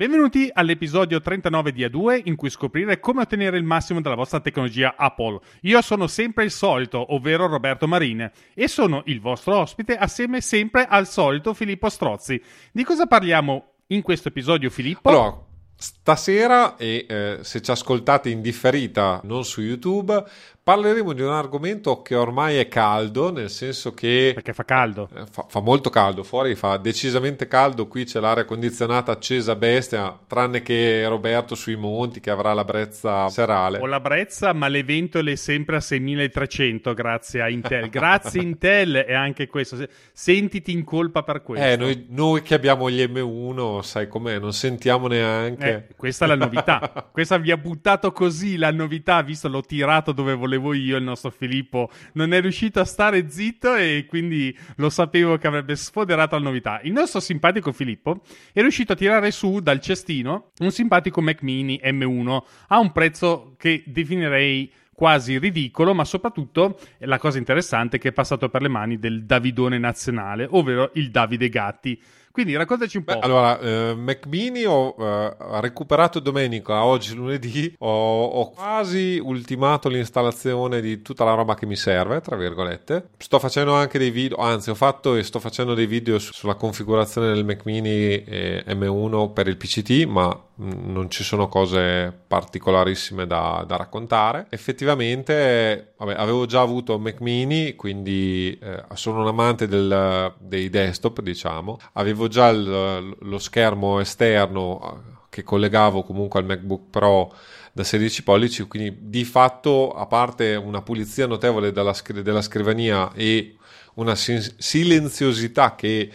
Benvenuti all'episodio 39 di A2 in cui scoprire come ottenere il massimo dalla vostra tecnologia Apple. Io sono sempre il solito, ovvero Roberto Marine, e sono il vostro ospite assieme sempre al solito Filippo Strozzi. Di cosa parliamo in questo episodio Filippo? Allora, stasera e eh, se ci ascoltate in differita non su YouTube Parleremo di un argomento che ormai è caldo, nel senso che... Perché fa caldo. Eh, fa, fa, molto caldo, fuori fa decisamente caldo, qui c'è l'aria condizionata accesa bestia, tranne che Roberto sui monti che avrà la brezza serale. Ho la brezza, ma le ventole sempre a 6300 grazie a Intel. Grazie Intel e anche questo. Sentiti in colpa per questo. Eh, noi, noi che abbiamo gli M1, sai com'è, non sentiamo neanche. Eh, questa è la novità. questa vi ha buttato così la novità, visto l'ho tirato dove volevo volevo io, il nostro Filippo non è riuscito a stare zitto e quindi lo sapevo che avrebbe sfoderato la novità. Il nostro simpatico Filippo è riuscito a tirare su dal cestino un simpatico Mac Mini M1 a un prezzo che definirei quasi ridicolo, ma soprattutto la cosa interessante è che è passato per le mani del Davidone nazionale, ovvero il Davide Gatti. Quindi raccontaci un po'. Beh, allora, eh, Mac Mini ho eh, recuperato domenica, oggi lunedì, ho, ho, quasi ultimato l'installazione di tutta la roba che mi serve, tra virgolette. Sto facendo anche dei video, anzi ho fatto e sto facendo dei video su, sulla configurazione del Mac Mini eh, M1 per il PCT, ma non ci sono cose particolarissime da, da raccontare. Effettivamente, vabbè, avevo già avuto Mac Mini, quindi eh, sono un amante del, dei desktop, diciamo. Avevo già il, lo schermo esterno eh, che collegavo comunque al MacBook Pro da 16 pollici, quindi di fatto, a parte una pulizia notevole della, della scrivania e una silenziosità che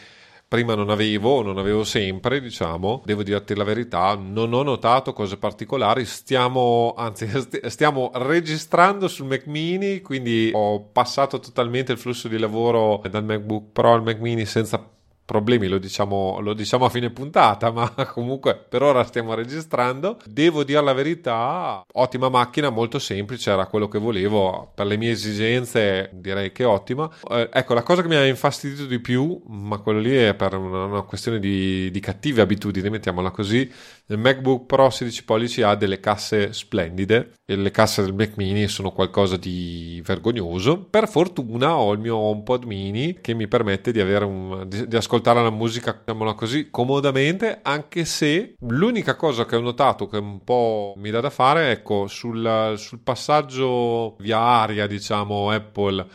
prima non avevo, non avevo sempre, diciamo, devo dirti la verità, non ho notato cose particolari, stiamo, anzi, stiamo registrando sul Mac Mini, quindi ho passato totalmente il flusso di lavoro dal MacBook Pro al Mac Mini senza problemi lo diciamo, lo diciamo a fine puntata, ma comunque per ora stiamo registrando. Devo dire la verità, ottima macchina, molto semplice, era quello che volevo per le mie esigenze, direi che ottima. Eh, ecco, la cosa che mi ha infastidito di più, ma quello lì è per una, una questione di, di cattive abitudini, mettiamola così, il MacBook Pro 16 pollici ha delle casse splendide e le casse del Mac Mini sono qualcosa di vergognoso. Per fortuna ho il mio HomePod Mini che mi permette di, un, di, di ascoltare la musica, diciamola così, comodamente, anche se l'unica cosa che ho notato che un po' mi dà da fare, ecco, sul, sul passaggio via aria, diciamo, Apple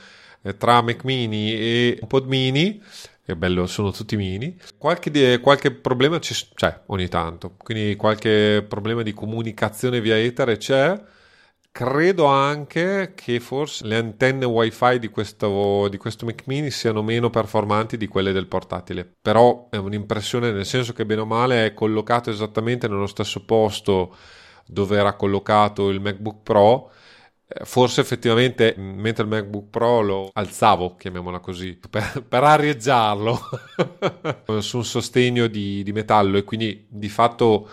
eh, tra Mac Mini e HomePod Mini che bello, sono tutti mini. Qualche, qualche problema c'è, c'è, ogni tanto, quindi qualche problema di comunicazione via etere c'è. Credo anche che forse le antenne wifi di questo, di questo Mac mini siano meno performanti di quelle del portatile, però è un'impressione nel senso che bene o male è collocato esattamente nello stesso posto dove era collocato il MacBook Pro. Eh, forse effettivamente mentre il MacBook Pro lo alzavo, chiamiamola così, per, per arieggiarlo su un sostegno di, di, metallo e quindi di fatto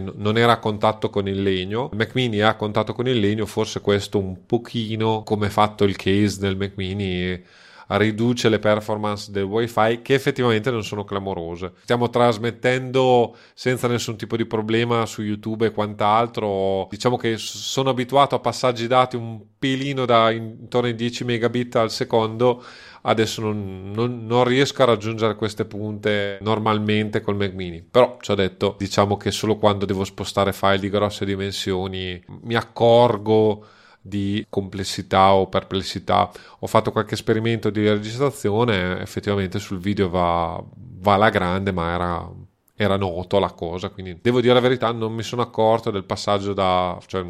non era a contatto con il legno. Il Mac Mini è a contatto con il legno, forse questo un pochino come fatto il case del Mac Mini riduce le performance del wifi che effettivamente non sono clamorose. Stiamo trasmettendo senza nessun tipo di problema su YouTube e quant'altro. Diciamo che sono abituato a passaggi dati un pelino da intorno ai 10 megabit al secondo. Adesso non, non, non riesco a raggiungere queste punte normalmente col Mac Mini. Però ci ho detto, diciamo che solo quando devo spostare file di grosse dimensioni mi accorgo di complessità o perplessità. Ho fatto qualche esperimento di registrazione, effettivamente sul video va, va alla grande, ma era, era noto la cosa, quindi devo dire la verità, non mi sono accorto del passaggio da cioè,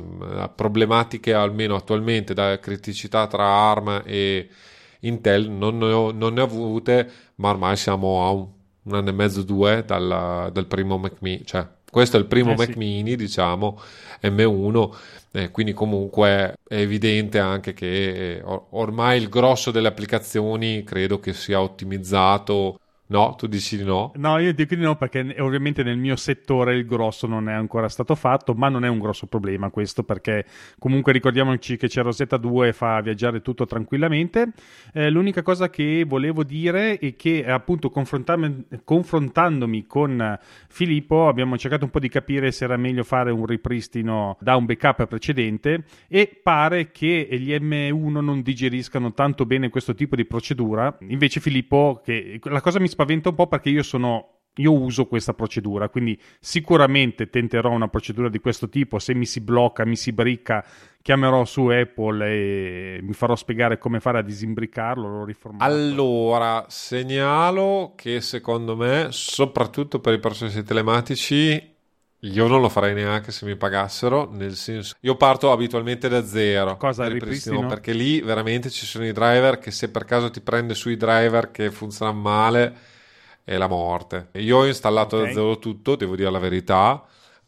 problematiche almeno attualmente da criticità tra ARM e Intel, non ne ho, non ne ho avute, ma ormai siamo a un, un anno e mezzo, due dal, dal primo Mac mini, cioè questo è il primo eh, Mac sì. mini, diciamo, M1 eh, quindi comunque è evidente anche che eh, ormai il grosso delle applicazioni credo che sia ottimizzato No, tu dici di no? No, io dico di no perché ovviamente nel mio settore il grosso non è ancora stato fatto, ma non è un grosso problema questo perché comunque ricordiamoci che c'è Rosetta 2 e fa viaggiare tutto tranquillamente. Eh, l'unica cosa che volevo dire è che appunto confrontandomi con Filippo abbiamo cercato un po' di capire se era meglio fare un ripristino da un backup precedente e pare che gli M1 non digeriscano tanto bene questo tipo di procedura. Invece Filippo, che la cosa mi spaventa spaventa un po' perché io sono io uso questa procedura, quindi sicuramente tenterò una procedura di questo tipo. Se mi si blocca, mi si bricca, chiamerò su Apple e mi farò spiegare come fare a disimbricarlo. Lo riformato. Allora, segnalo che secondo me, soprattutto per i processi telematici, io non lo farei neanche se mi pagassero, nel senso, io parto abitualmente da zero. Cosa ripristino? Perché lì veramente ci sono i driver che se per caso ti prende sui driver che funzionano male è la morte. Io ho installato okay. da zero tutto, devo dire la verità.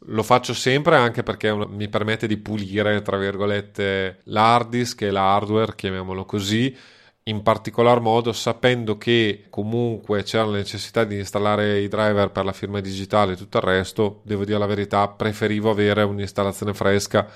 Lo faccio sempre anche perché mi permette di pulire, tra virgolette, l'hard disk e l'hardware, chiamiamolo così, in particolar modo sapendo che comunque c'era la necessità di installare i driver per la firma digitale e tutto il resto, devo dire la verità, preferivo avere un'installazione fresca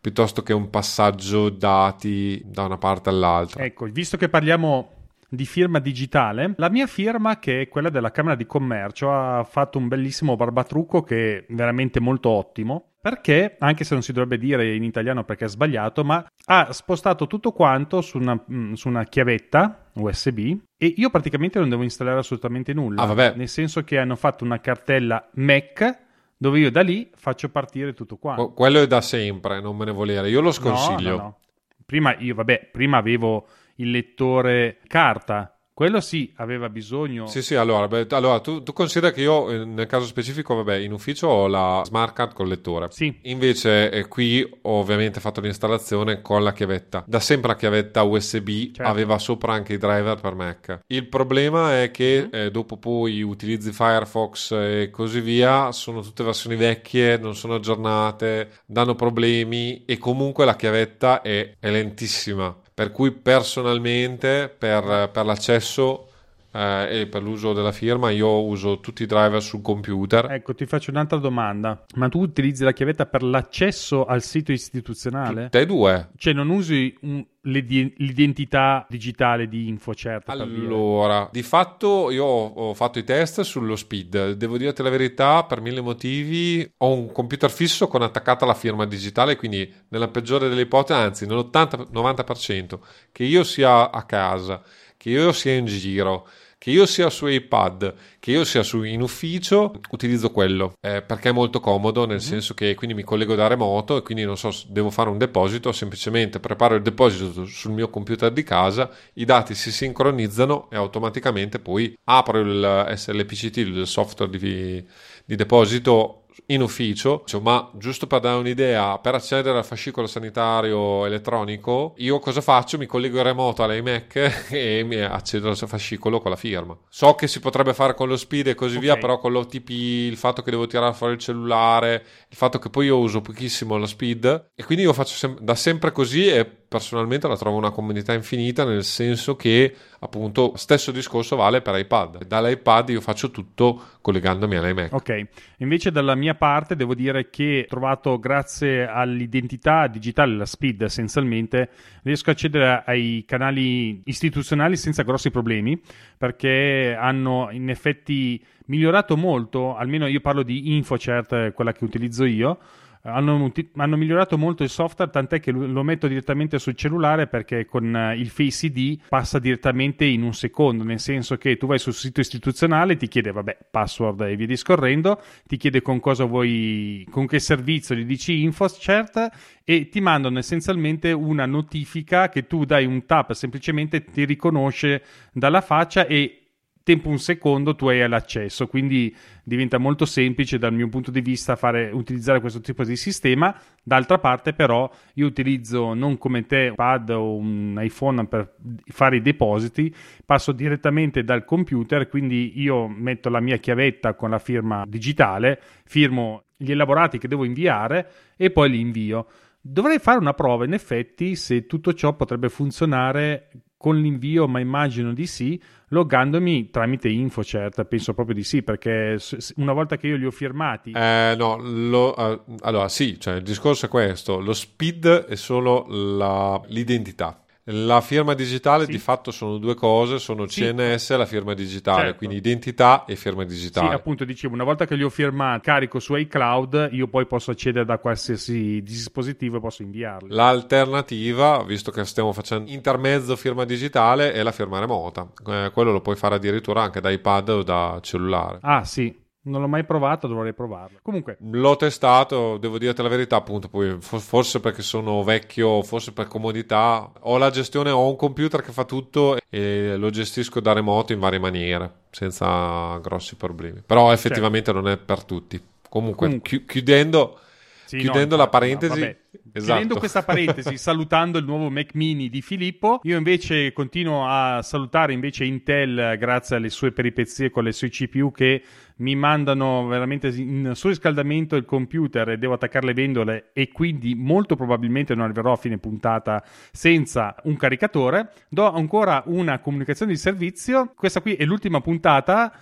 piuttosto che un passaggio dati da una parte all'altra. Ecco, visto che parliamo di firma digitale. La mia firma, che è quella della Camera di Commercio, ha fatto un bellissimo barbatrucco che è veramente molto ottimo. Perché, anche se non si dovrebbe dire in italiano perché è sbagliato, ma ha spostato tutto quanto su una, mm, su una chiavetta USB e io praticamente non devo installare assolutamente nulla. Ah, vabbè. Nel senso che hanno fatto una cartella Mac dove io da lì faccio partire tutto quanto. quello è da sempre, non me ne volere. Io lo sconsiglio. No, no, no. Prima io, vabbè, prima avevo il lettore carta. Quello sì, aveva bisogno. Sì, sì, allora, beh, allora tu, tu, considera che io eh, nel caso specifico, vabbè, in ufficio ho la smart card con lettore. Sì. Invece eh, qui ho ovviamente fatto l'installazione con la chiavetta. Da sempre la chiavetta USB certo. aveva sopra anche i driver per Mac. Il problema è che mm-hmm. eh, dopo poi utilizzi Firefox e così via, sono tutte versioni vecchie, non sono aggiornate, danno problemi e comunque la chiavetta è, è lentissima per cui personalmente per, per l'accesso eh, e per l'uso della firma io uso tutti i driver sul computer. Ecco, ti faccio un'altra domanda. Ma tu utilizzi la chiavetta per l'accesso al sito istituzionale? Tutte e due. Cioè non usi un, l'identità digitale di InfoCert? Allora, di fatto io ho fatto i test sullo speed. Devo dirti la verità, per mille motivi ho un computer fisso con attaccata la firma digitale, quindi nella peggiore delle ipotesi, anzi nell'80-90%, che io sia a casa, che io sia in giro che io sia su iPad, che io sia su, in ufficio, utilizzo quello eh, perché è molto comodo, nel mm-hmm. senso che quindi mi collego da remoto e quindi non so, devo fare un deposito, semplicemente preparo il deposito sul mio computer di casa, i dati si sincronizzano e automaticamente poi apro il SLPCT, il software di, di deposito in ufficio, ma giusto per dare un'idea, per accedere al fascicolo sanitario elettronico, io cosa faccio? Mi collego in remoto all'iMac e mi accedo al fascicolo con la firma. So che si potrebbe fare con lo speed e così okay. via, però con l'OTP, il fatto che devo tirare fuori il cellulare, il fatto che poi io uso pochissimo lo speed e quindi io faccio sem- da sempre così e personalmente la trovo una comunità infinita nel senso che appunto stesso discorso vale per iPad. dall'iPad io faccio tutto collegandomi all'iMac. Ok. Invece dalla mia parte devo dire che ho trovato grazie all'identità digitale la speed essenzialmente riesco a accedere ai canali istituzionali senza grossi problemi perché hanno in effetti migliorato molto almeno io parlo di InfoCert quella che utilizzo io hanno, hanno, migliorato molto il software, tant'è che lo metto direttamente sul cellulare perché con eh, il Face ID passa direttamente in un secondo, nel senso che tu vai sul sito istituzionale, ti chiede, vabbè, password e via discorrendo, ti chiede con cosa vuoi, con che servizio gli dici InfoCert e ti mandano essenzialmente una notifica che tu dai un tap, semplicemente ti riconosce dalla faccia e tempo un secondo tu hai l'accesso, quindi diventa molto semplice dal mio punto di vista fare, utilizzare questo tipo di sistema. D'altra parte però io utilizzo non come te un pad o un iPhone per fare i depositi, passo direttamente dal computer, quindi io metto la mia chiavetta con la firma digitale, firmo gli elaborati che devo inviare e poi li invio. Dovrei fare una prova in effetti se tutto ciò potrebbe funzionare con l'invio, ma immagino di sì, loggandomi tramite InfoCert, penso proprio di sì, perché una volta che io li ho firmati... Eh, no, lo, uh, allora sì, cioè, il discorso è questo, lo SPID è solo la, l'identità. La firma digitale sì. di fatto sono due cose, sono sì. CNS e la firma digitale, certo. quindi identità e firma digitale. Sì, appunto dicevo, una volta che li ho firmati, carico su iCloud, io poi posso accedere da qualsiasi dispositivo e posso inviarli. L'alternativa, visto che stiamo facendo intermezzo firma digitale, è la firma remota. Eh, quello lo puoi fare addirittura anche da iPad o da cellulare. Ah, sì. Non l'ho mai provato, dovrei provarlo. Comunque, l'ho testato, devo dirti la verità, appunto. Poi, forse perché sono vecchio, forse per comodità. Ho la gestione, ho un computer che fa tutto e lo gestisco da remoto in varie maniere, senza grossi problemi. Però effettivamente certo. non è per tutti. Comunque, Comunque. Chi- chiudendo, sì, chiudendo no, la parentesi. No, Esatto. Chiudendo questa parentesi, salutando il nuovo Mac Mini di Filippo, io invece continuo a salutare invece Intel grazie alle sue peripezie con le sue CPU che mi mandano veramente in surriscaldamento il computer e devo attaccare le vendole e quindi molto probabilmente non arriverò a fine puntata senza un caricatore. Do ancora una comunicazione di servizio. Questa qui è l'ultima puntata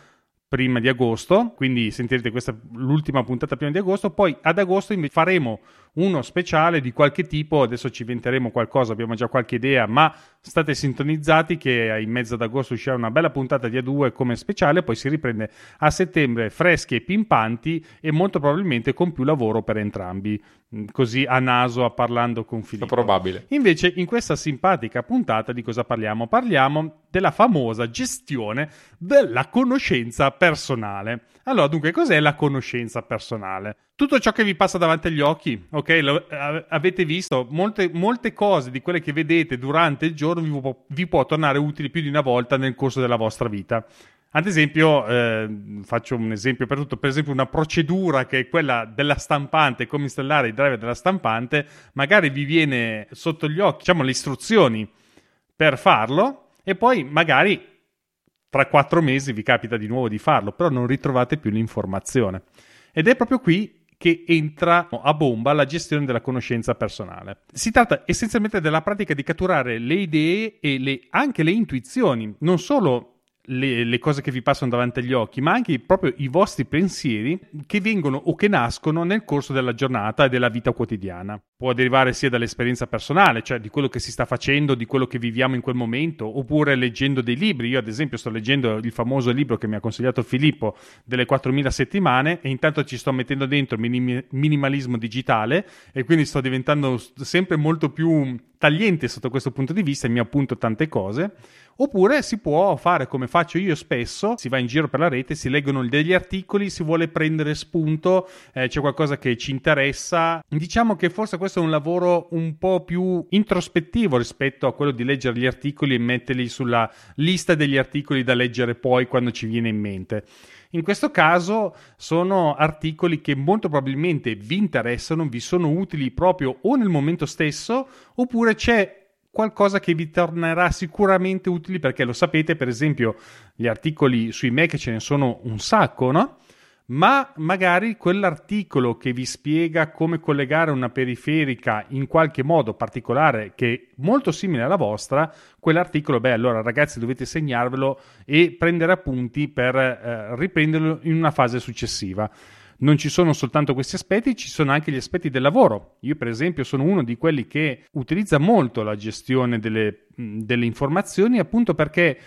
prima di agosto, quindi sentirete questa l'ultima puntata prima di agosto, poi ad agosto faremo uno speciale di qualche tipo, adesso ci inventeremo qualcosa, abbiamo già qualche idea, ma state sintonizzati che in mezzo ad agosto uscirà una bella puntata di A2 come speciale, poi si riprende a settembre freschi e pimpanti e molto probabilmente con più lavoro per entrambi, mm, così a naso a parlando con Filippo. È probabile. Invece in questa simpatica puntata di cosa parliamo? Parliamo della famosa gestione della conoscenza personale. Allora, dunque, cos'è la conoscenza personale? Tutto ciò che vi passa davanti agli occhi, ok? Lo, avete visto molte, molte, cose di quelle che vedete durante il giorno vi può, vi può, tornare utili più di una volta nel corso della vostra vita. Ad esempio, eh, faccio un esempio per tutto, per esempio una procedura che è quella della stampante, come installare i driver della stampante, magari vi viene sotto gli occhi, diciamo, le istruzioni per farlo e poi magari tra quattro mesi vi capita di nuovo di farlo, però non ritrovate più l'informazione. Ed è proprio qui che entra a bomba la gestione della conoscenza personale. Si tratta essenzialmente della pratica di catturare le idee e le, anche le intuizioni, non solo le, le, cose che vi passano davanti agli occhi, ma anche proprio i vostri pensieri che vengono o che nascono nel corso della giornata e della vita quotidiana. Può derivare sia dall'esperienza personale, cioè di quello che si sta facendo, di quello che viviamo in quel momento, oppure leggendo dei libri. Io, ad esempio, sto leggendo il famoso libro che mi ha consigliato Filippo delle 4000 settimane e intanto ci sto mettendo dentro minim- minimalismo digitale e quindi sto diventando sempre molto più tagliente sotto questo punto di vista e mi appunto tante cose. Oppure si può fare come faccio io spesso, si va in giro per la rete, si leggono degli articoli, si vuole prendere spunto, eh, c'è qualcosa che ci interessa. Diciamo che forse questo è un lavoro un po' più introspettivo rispetto a quello di leggere gli articoli e metterli sulla lista degli articoli da leggere poi quando ci viene in mente. In questo caso sono articoli che molto probabilmente vi interessano, vi sono utili proprio o nel momento stesso, oppure c'è qualcosa che vi tornerà sicuramente utile perché lo sapete, per esempio, gli articoli sui Mac ce ne sono un sacco, no? ma magari quell'articolo che vi spiega come collegare una periferica in qualche modo particolare che è molto simile alla vostra, quell'articolo, beh, allora ragazzi dovete segnarvelo e prendere appunti per eh, riprenderlo in una fase successiva. Non ci sono soltanto questi aspetti, ci sono anche gli aspetti del lavoro. Io, per esempio, sono uno di quelli che utilizza molto la gestione delle, delle informazioni appunto perché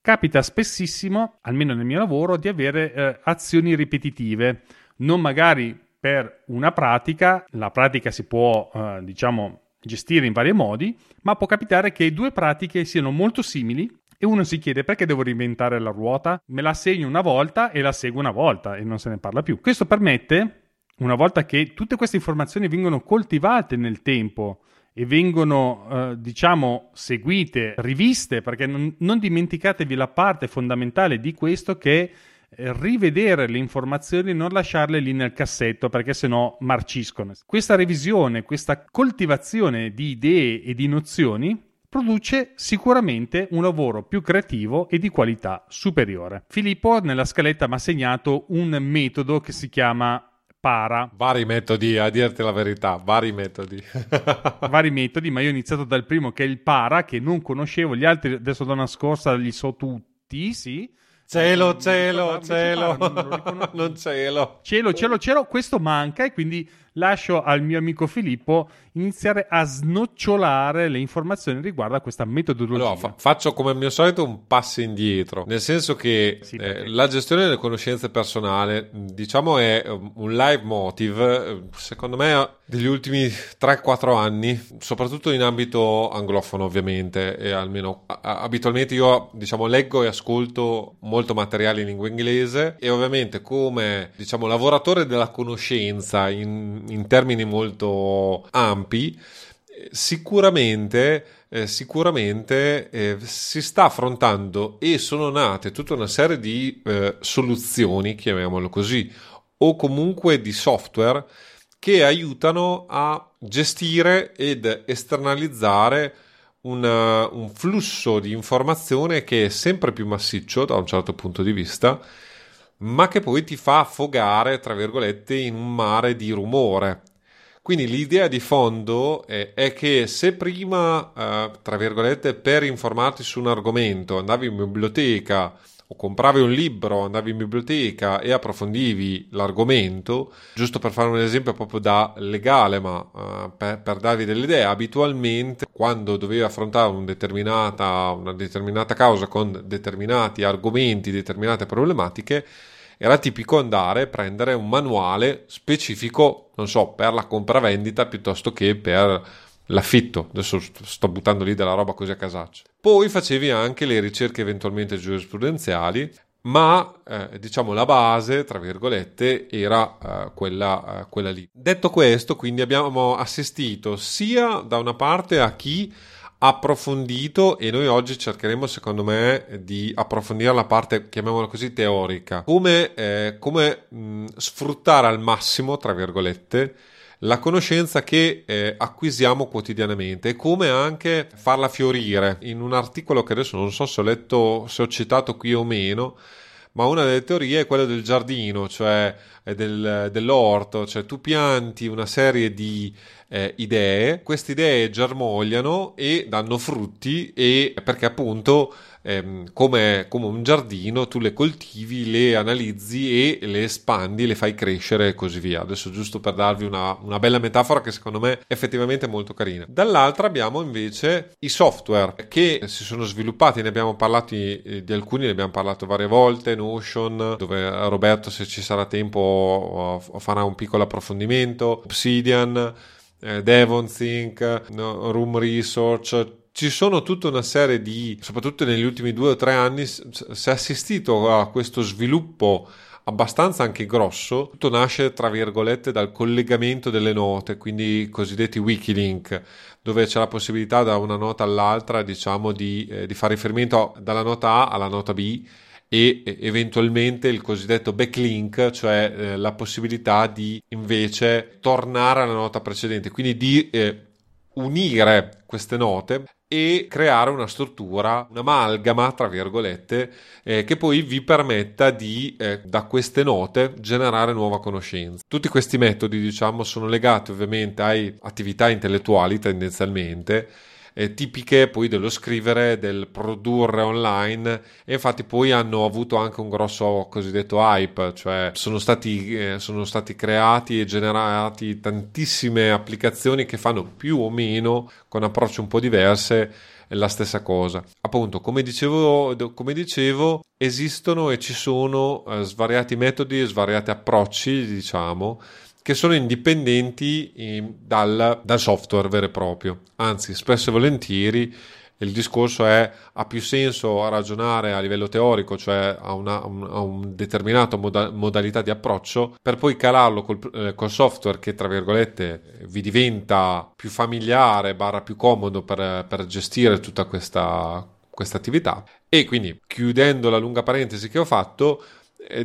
capita spessissimo, almeno nel mio lavoro, di avere eh, azioni ripetitive, non magari per una pratica, la pratica si può, eh, diciamo, gestire in vari modi, ma può capitare che due pratiche siano molto simili e uno si chiede perché devo reinventare la ruota? Me la segno una volta e la seguo una volta e non se ne parla più. Questo permette, una volta che tutte queste informazioni vengono coltivate nel tempo, e vengono, eh, diciamo, seguite, riviste, perché non, non, dimenticatevi la parte fondamentale di questo che è rivedere le informazioni e non lasciarle lì nel cassetto perché sennò marciscono. Questa revisione, questa coltivazione di idee e di nozioni produce sicuramente un lavoro più creativo e di qualità superiore. Filippo nella scaletta mi ha segnato un metodo che si chiama para. Vari metodi, a dirti la verità, vari metodi. vari metodi, ma io ho iniziato dal primo che è il para, che non conoscevo, gli altri adesso da una scorsa li so tutti, sì. Cielo, cielo, cielo, non cielo. Cielo, cielo, cielo, questo manca e quindi lascio al mio amico Filippo iniziare a snocciolare le informazioni riguardo a questa metodologia. Allora, fa- faccio come al mio solito un passo indietro, nel senso che sì, eh, la gestione delle conoscenze personali, diciamo, è un live motive, eh, secondo me, degli ultimi 3-4 anni, soprattutto in ambito anglofono, ovviamente, e almeno a- abitualmente io, diciamo, leggo e ascolto molto materiale in lingua inglese e ovviamente come, diciamo, lavoratore della conoscenza in in, termini molto ampi, sicuramente, eh, sicuramente eh, si sta affrontando e sono nate tutta una serie di eh, soluzioni, chiamiamolo così, o comunque di software che aiutano a gestire ed esternalizzare una, un flusso di informazione che è sempre più massiccio da un certo punto di vista ma che poi ti fa affogare, tra virgolette, in un mare di rumore. Quindi l'idea di fondo è, è che se prima, eh, tra virgolette, per informarti su un argomento andavi in biblioteca o compravi un libro, andavi in biblioteca e approfondivi l'argomento, giusto per fare un esempio proprio da legale, ma uh, per, per, darvi delle idee, abitualmente quando dovevi affrontare un determinata, una determinata causa con determinati argomenti, determinate problematiche, era tipico andare a prendere un manuale specifico, non so, per la compravendita piuttosto che per l'affitto. Adesso sto buttando lì della roba così a casaccio. Poi facevi anche le ricerche eventualmente giurisprudenziali, ma eh, diciamo la base, tra virgolette, era eh, quella, eh, quella lì. Detto questo, quindi abbiamo assistito sia da una parte a chi approfondito e noi oggi cercheremo secondo me di approfondire la parte chiamiamola così teorica come, eh, come mh, sfruttare al massimo tra virgolette la conoscenza che eh, acquisiamo quotidianamente. E come anche farla fiorire. In un articolo che adesso non so se ho letto se ho citato qui o meno ma una delle teorie è quella del giardino, cioè del, dell'orto, cioè tu pianti una serie di eh, idee, queste idee germogliano e danno frutti e perché appunto ehm, come, come, un giardino tu le coltivi, le analizzi e le espandi, le fai crescere e così via. Adesso giusto per darvi una, una bella metafora che secondo me è effettivamente molto carina. Dall'altra abbiamo invece i software che si sono sviluppati, ne abbiamo parlato eh, di alcuni, ne abbiamo parlato varie volte, Notion, dove Roberto se ci sarà tempo farà un piccolo approfondimento, Obsidian, eh, DevonThink, no, Room Research, ci sono tutta una serie di, soprattutto negli ultimi due o tre anni, si è assistito a questo sviluppo abbastanza anche grosso. Tutto nasce, tra virgolette, dal collegamento delle note, quindi i cosiddetti Wikilink, dove c'è la possibilità da una nota all'altra, diciamo, di, eh, di fare riferimento dalla nota A alla nota B e eventualmente il cosiddetto backlink, cioè eh, la possibilità di invece tornare alla nota precedente, quindi di eh, unire queste note e creare una struttura, un'amalgama, tra virgolette, eh, che poi vi permetta di, eh, da queste note, generare nuova conoscenza. Tutti questi metodi, diciamo, sono legati ovviamente a attività intellettuali tendenzialmente, eh, tipiche poi dello scrivere, del produrre online e infatti poi hanno avuto anche un grosso cosiddetto hype, cioè sono stati, eh, sono stati creati e generati tantissime applicazioni che fanno più o meno con approcci un po' diverse la stessa cosa. Appunto, come dicevo, come dicevo esistono e ci sono eh, svariati metodi svariati approcci, diciamo, che sono indipendenti eh, dal, dal, software vero e proprio. Anzi, spesso e volentieri il discorso è ha più senso ragionare a livello teorico, cioè a una, a un determinato moda, modalità di approccio, per poi calarlo col, eh, col, software che tra virgolette vi diventa più familiare, barra più comodo per, per gestire tutta questa, questa attività. E quindi chiudendo la lunga parentesi che ho fatto,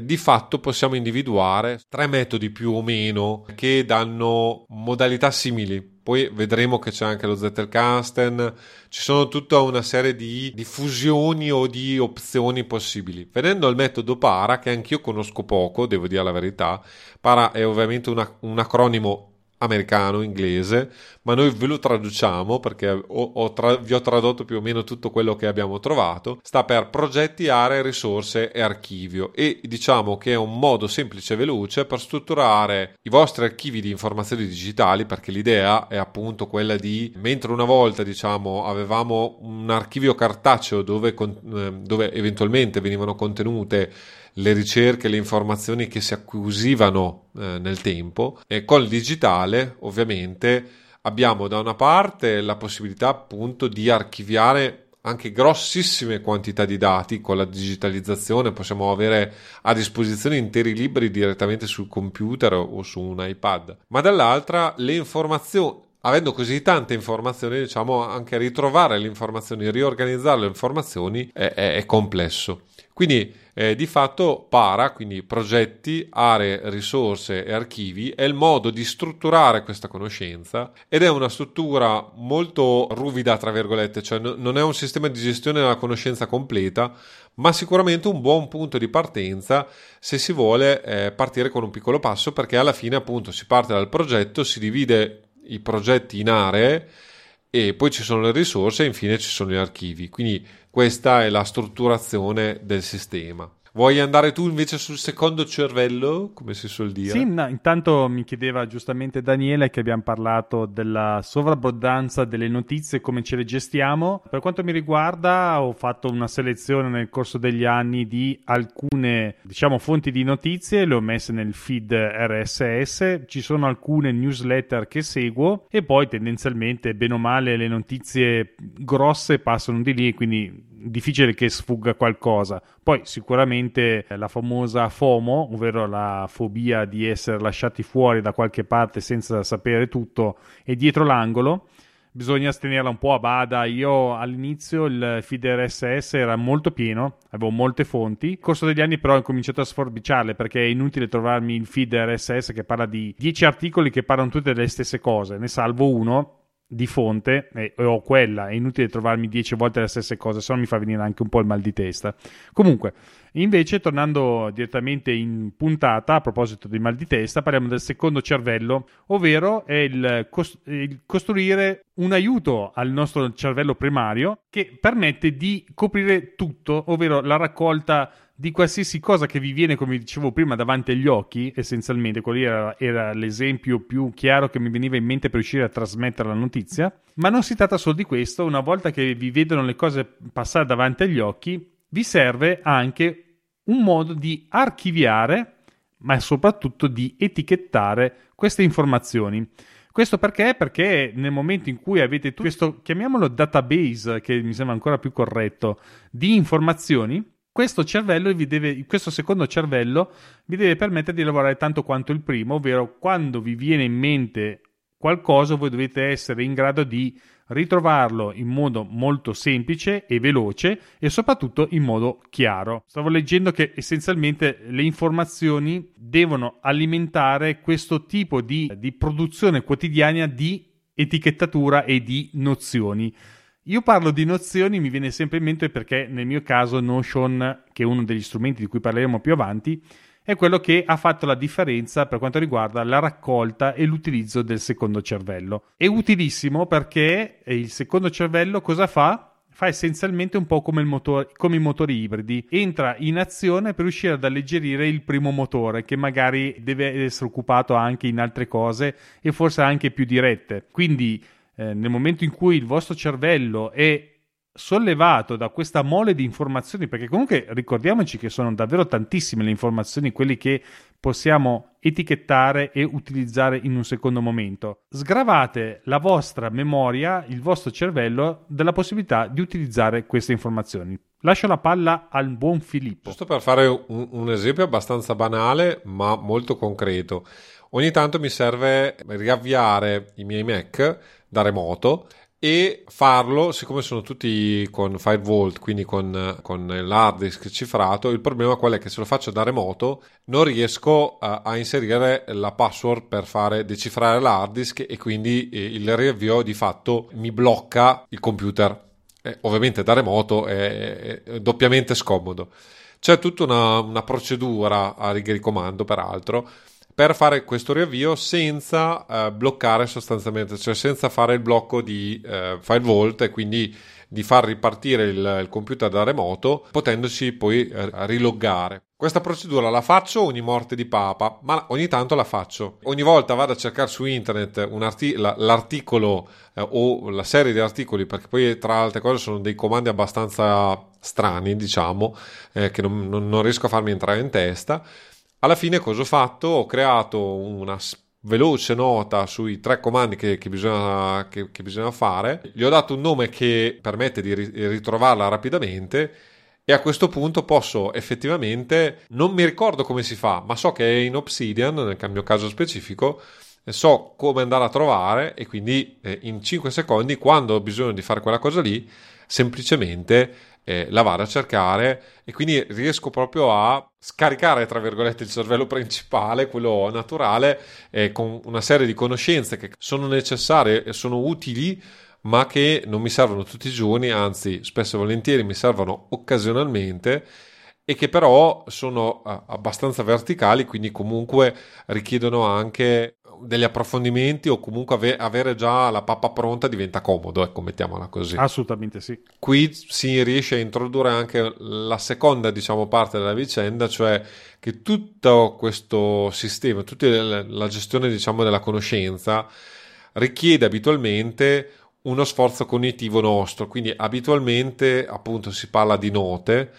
di fatto possiamo individuare tre metodi più o meno che danno modalità simili. Poi vedremo che c'è anche lo Zettelkasten, ci sono tutta una serie di, di fusioni o di opzioni possibili. Venendo al metodo PARA, che anch'io conosco poco, devo dire la verità, PARA è ovviamente una, un acronimo americano, inglese, ma noi ve lo traduciamo perché ho, ho tra, vi ho tradotto più o meno tutto quello che abbiamo trovato. Sta per progetti, aree, risorse e archivio e diciamo che è un modo semplice e veloce per strutturare i vostri archivi di informazioni digitali perché l'idea è appunto quella di, mentre una volta diciamo avevamo un archivio cartaceo dove, eh, dove eventualmente venivano contenute le ricerche, le informazioni che si acquisivano eh, nel tempo. E col digitale ovviamente abbiamo da una parte la possibilità appunto di archiviare anche grossissime quantità di dati. Con la digitalizzazione possiamo avere a disposizione interi libri direttamente sul computer o su un iPad. Ma dall'altra le informazioni avendo così tante informazioni, diciamo anche ritrovare le informazioni, riorganizzare le informazioni è, è, è complesso. Quindi eh, di fatto para, quindi progetti, aree, risorse e archivi, è il modo di strutturare questa conoscenza ed è una struttura molto ruvida, tra virgolette, cioè n- non è un sistema di gestione della conoscenza completa, ma sicuramente un buon punto di partenza se si vuole eh, partire con un piccolo passo, perché alla fine appunto si parte dal progetto, si divide i progetti in aree e poi ci sono le risorse e infine ci sono gli archivi. Quindi questa è la strutturazione del sistema. Vuoi andare tu invece sul secondo cervello, come si suol dire? Sì, no, intanto mi chiedeva giustamente Daniele che abbiamo parlato della sovrabbondanza delle notizie, come ce le gestiamo. Per quanto mi riguarda, ho fatto una selezione nel corso degli anni di alcune, diciamo, fonti di notizie, le ho messe nel feed RSS, ci sono alcune newsletter che seguo e poi tendenzialmente, bene o male, le notizie grosse passano di lì, quindi difficile che sfugga qualcosa. Poi sicuramente la famosa FOMO, ovvero la fobia di essere lasciati fuori da qualche parte senza sapere tutto, è dietro l'angolo. Bisogna tenerla un po' a bada. Io all'inizio il feed RSS era molto pieno, avevo molte fonti. Nel corso degli anni però ho cominciato a sforbiciarle perché è inutile trovarmi il feed RSS che parla di 10 articoli che parlano tutte delle stesse cose. Ne salvo uno di fonte e ho quella, è inutile trovarmi dieci volte le stesse cose, se no mi fa venire anche un po' il mal di testa. Comunque, invece, tornando direttamente in puntata, a proposito di mal di testa, parliamo del secondo cervello, ovvero è il, cost- il costruire un aiuto al nostro cervello primario che permette di coprire tutto, ovvero la raccolta di qualsiasi cosa che vi viene, come dicevo prima, davanti agli occhi, essenzialmente, quello era, era, l'esempio più chiaro che mi veniva in mente per riuscire a trasmettere la notizia. Ma non si tratta solo di questo, una volta che vi vedono le cose passare davanti agli occhi, vi serve anche un modo di archiviare, ma soprattutto di etichettare queste informazioni. Questo perché? Perché nel momento in cui avete tutto questo, chiamiamolo database, che mi sembra ancora più corretto, di informazioni, questo cervello vi deve, questo secondo cervello vi deve permettere di lavorare tanto quanto il primo, ovvero quando vi viene in mente qualcosa voi dovete essere in grado di ritrovarlo in modo molto semplice e veloce e soprattutto in modo chiaro. Stavo leggendo che essenzialmente le informazioni devono alimentare questo tipo di, di produzione quotidiana di etichettatura e di nozioni. Io parlo di nozioni, mi viene sempre in mente perché nel mio caso Notion, che è uno degli strumenti di cui parleremo più avanti, è quello che ha fatto la differenza per quanto riguarda la raccolta e l'utilizzo del secondo cervello. È utilissimo perché il secondo cervello cosa fa? Fa essenzialmente un po' come, motore, come, i motori ibridi, entra in azione per riuscire ad alleggerire il primo motore che magari deve essere occupato anche in altre cose e forse anche più dirette. Quindi eh, nel momento in cui il vostro cervello è sollevato da questa mole di informazioni, perché comunque ricordiamoci che sono davvero tantissime le informazioni, quelli che possiamo etichettare e utilizzare in un secondo momento. Sgravate la vostra memoria, il vostro cervello, della possibilità di utilizzare queste informazioni. Lascio la palla al buon Filippo. Giusto per fare un, un esempio abbastanza banale, ma molto concreto. Ogni tanto mi serve riavviare i miei Mac da remoto e farlo, siccome sono tutti con Firewall, quindi con, con l'hard disk cifrato, il problema qual è che se lo faccio da remoto non riesco a, a inserire la password per fare decifrare l'hard disk e quindi eh, il riavvio di fatto mi blocca il computer. Eh, ovviamente da remoto è, è doppiamente scomodo. C'è tutta una, una procedura a righe di comando, peraltro, per fare questo riavvio senza eh, bloccare sostanzialmente, cioè senza fare il blocco di eh, file vault e quindi di far ripartire il, il computer da remoto, potendosi poi eh, riloggare. Questa procedura la faccio ogni morte di papa, ma ogni tanto la faccio. Ogni volta vado a cercare su internet arti- l'articolo eh, o la serie di articoli, perché poi tra altre cose sono dei comandi abbastanza strani, diciamo, eh, che non, non riesco a farmi entrare in testa alla fine cosa ho fatto? Ho creato una veloce nota sui tre comandi che, che, bisogna, che, che, bisogna, fare, gli ho dato un nome che permette di ritrovarla rapidamente e a questo punto posso effettivamente, non mi ricordo come si fa, ma so che è in Obsidian, nel mio caso specifico, so come andare a trovare e quindi eh, in 5 secondi, quando ho bisogno di fare quella cosa lì, semplicemente eh, la vado a cercare e quindi riesco proprio a scaricare, tra virgolette, il cervello principale, quello naturale, eh, con una serie di conoscenze che sono necessarie e sono utili ma che non mi servono tutti i giorni, anzi spesso e volentieri mi servono occasionalmente e che però sono uh, abbastanza verticali, quindi comunque richiedono anche degli approfondimenti o comunque ave- avere già la pappa pronta diventa comodo, ecco, mettiamola così. Assolutamente sì. Qui si riesce a introdurre anche la seconda, diciamo, parte della vicenda, cioè che tutto questo sistema, tutta la gestione, diciamo, della conoscenza richiede abitualmente uno sforzo cognitivo nostro, quindi abitualmente appunto si parla di note,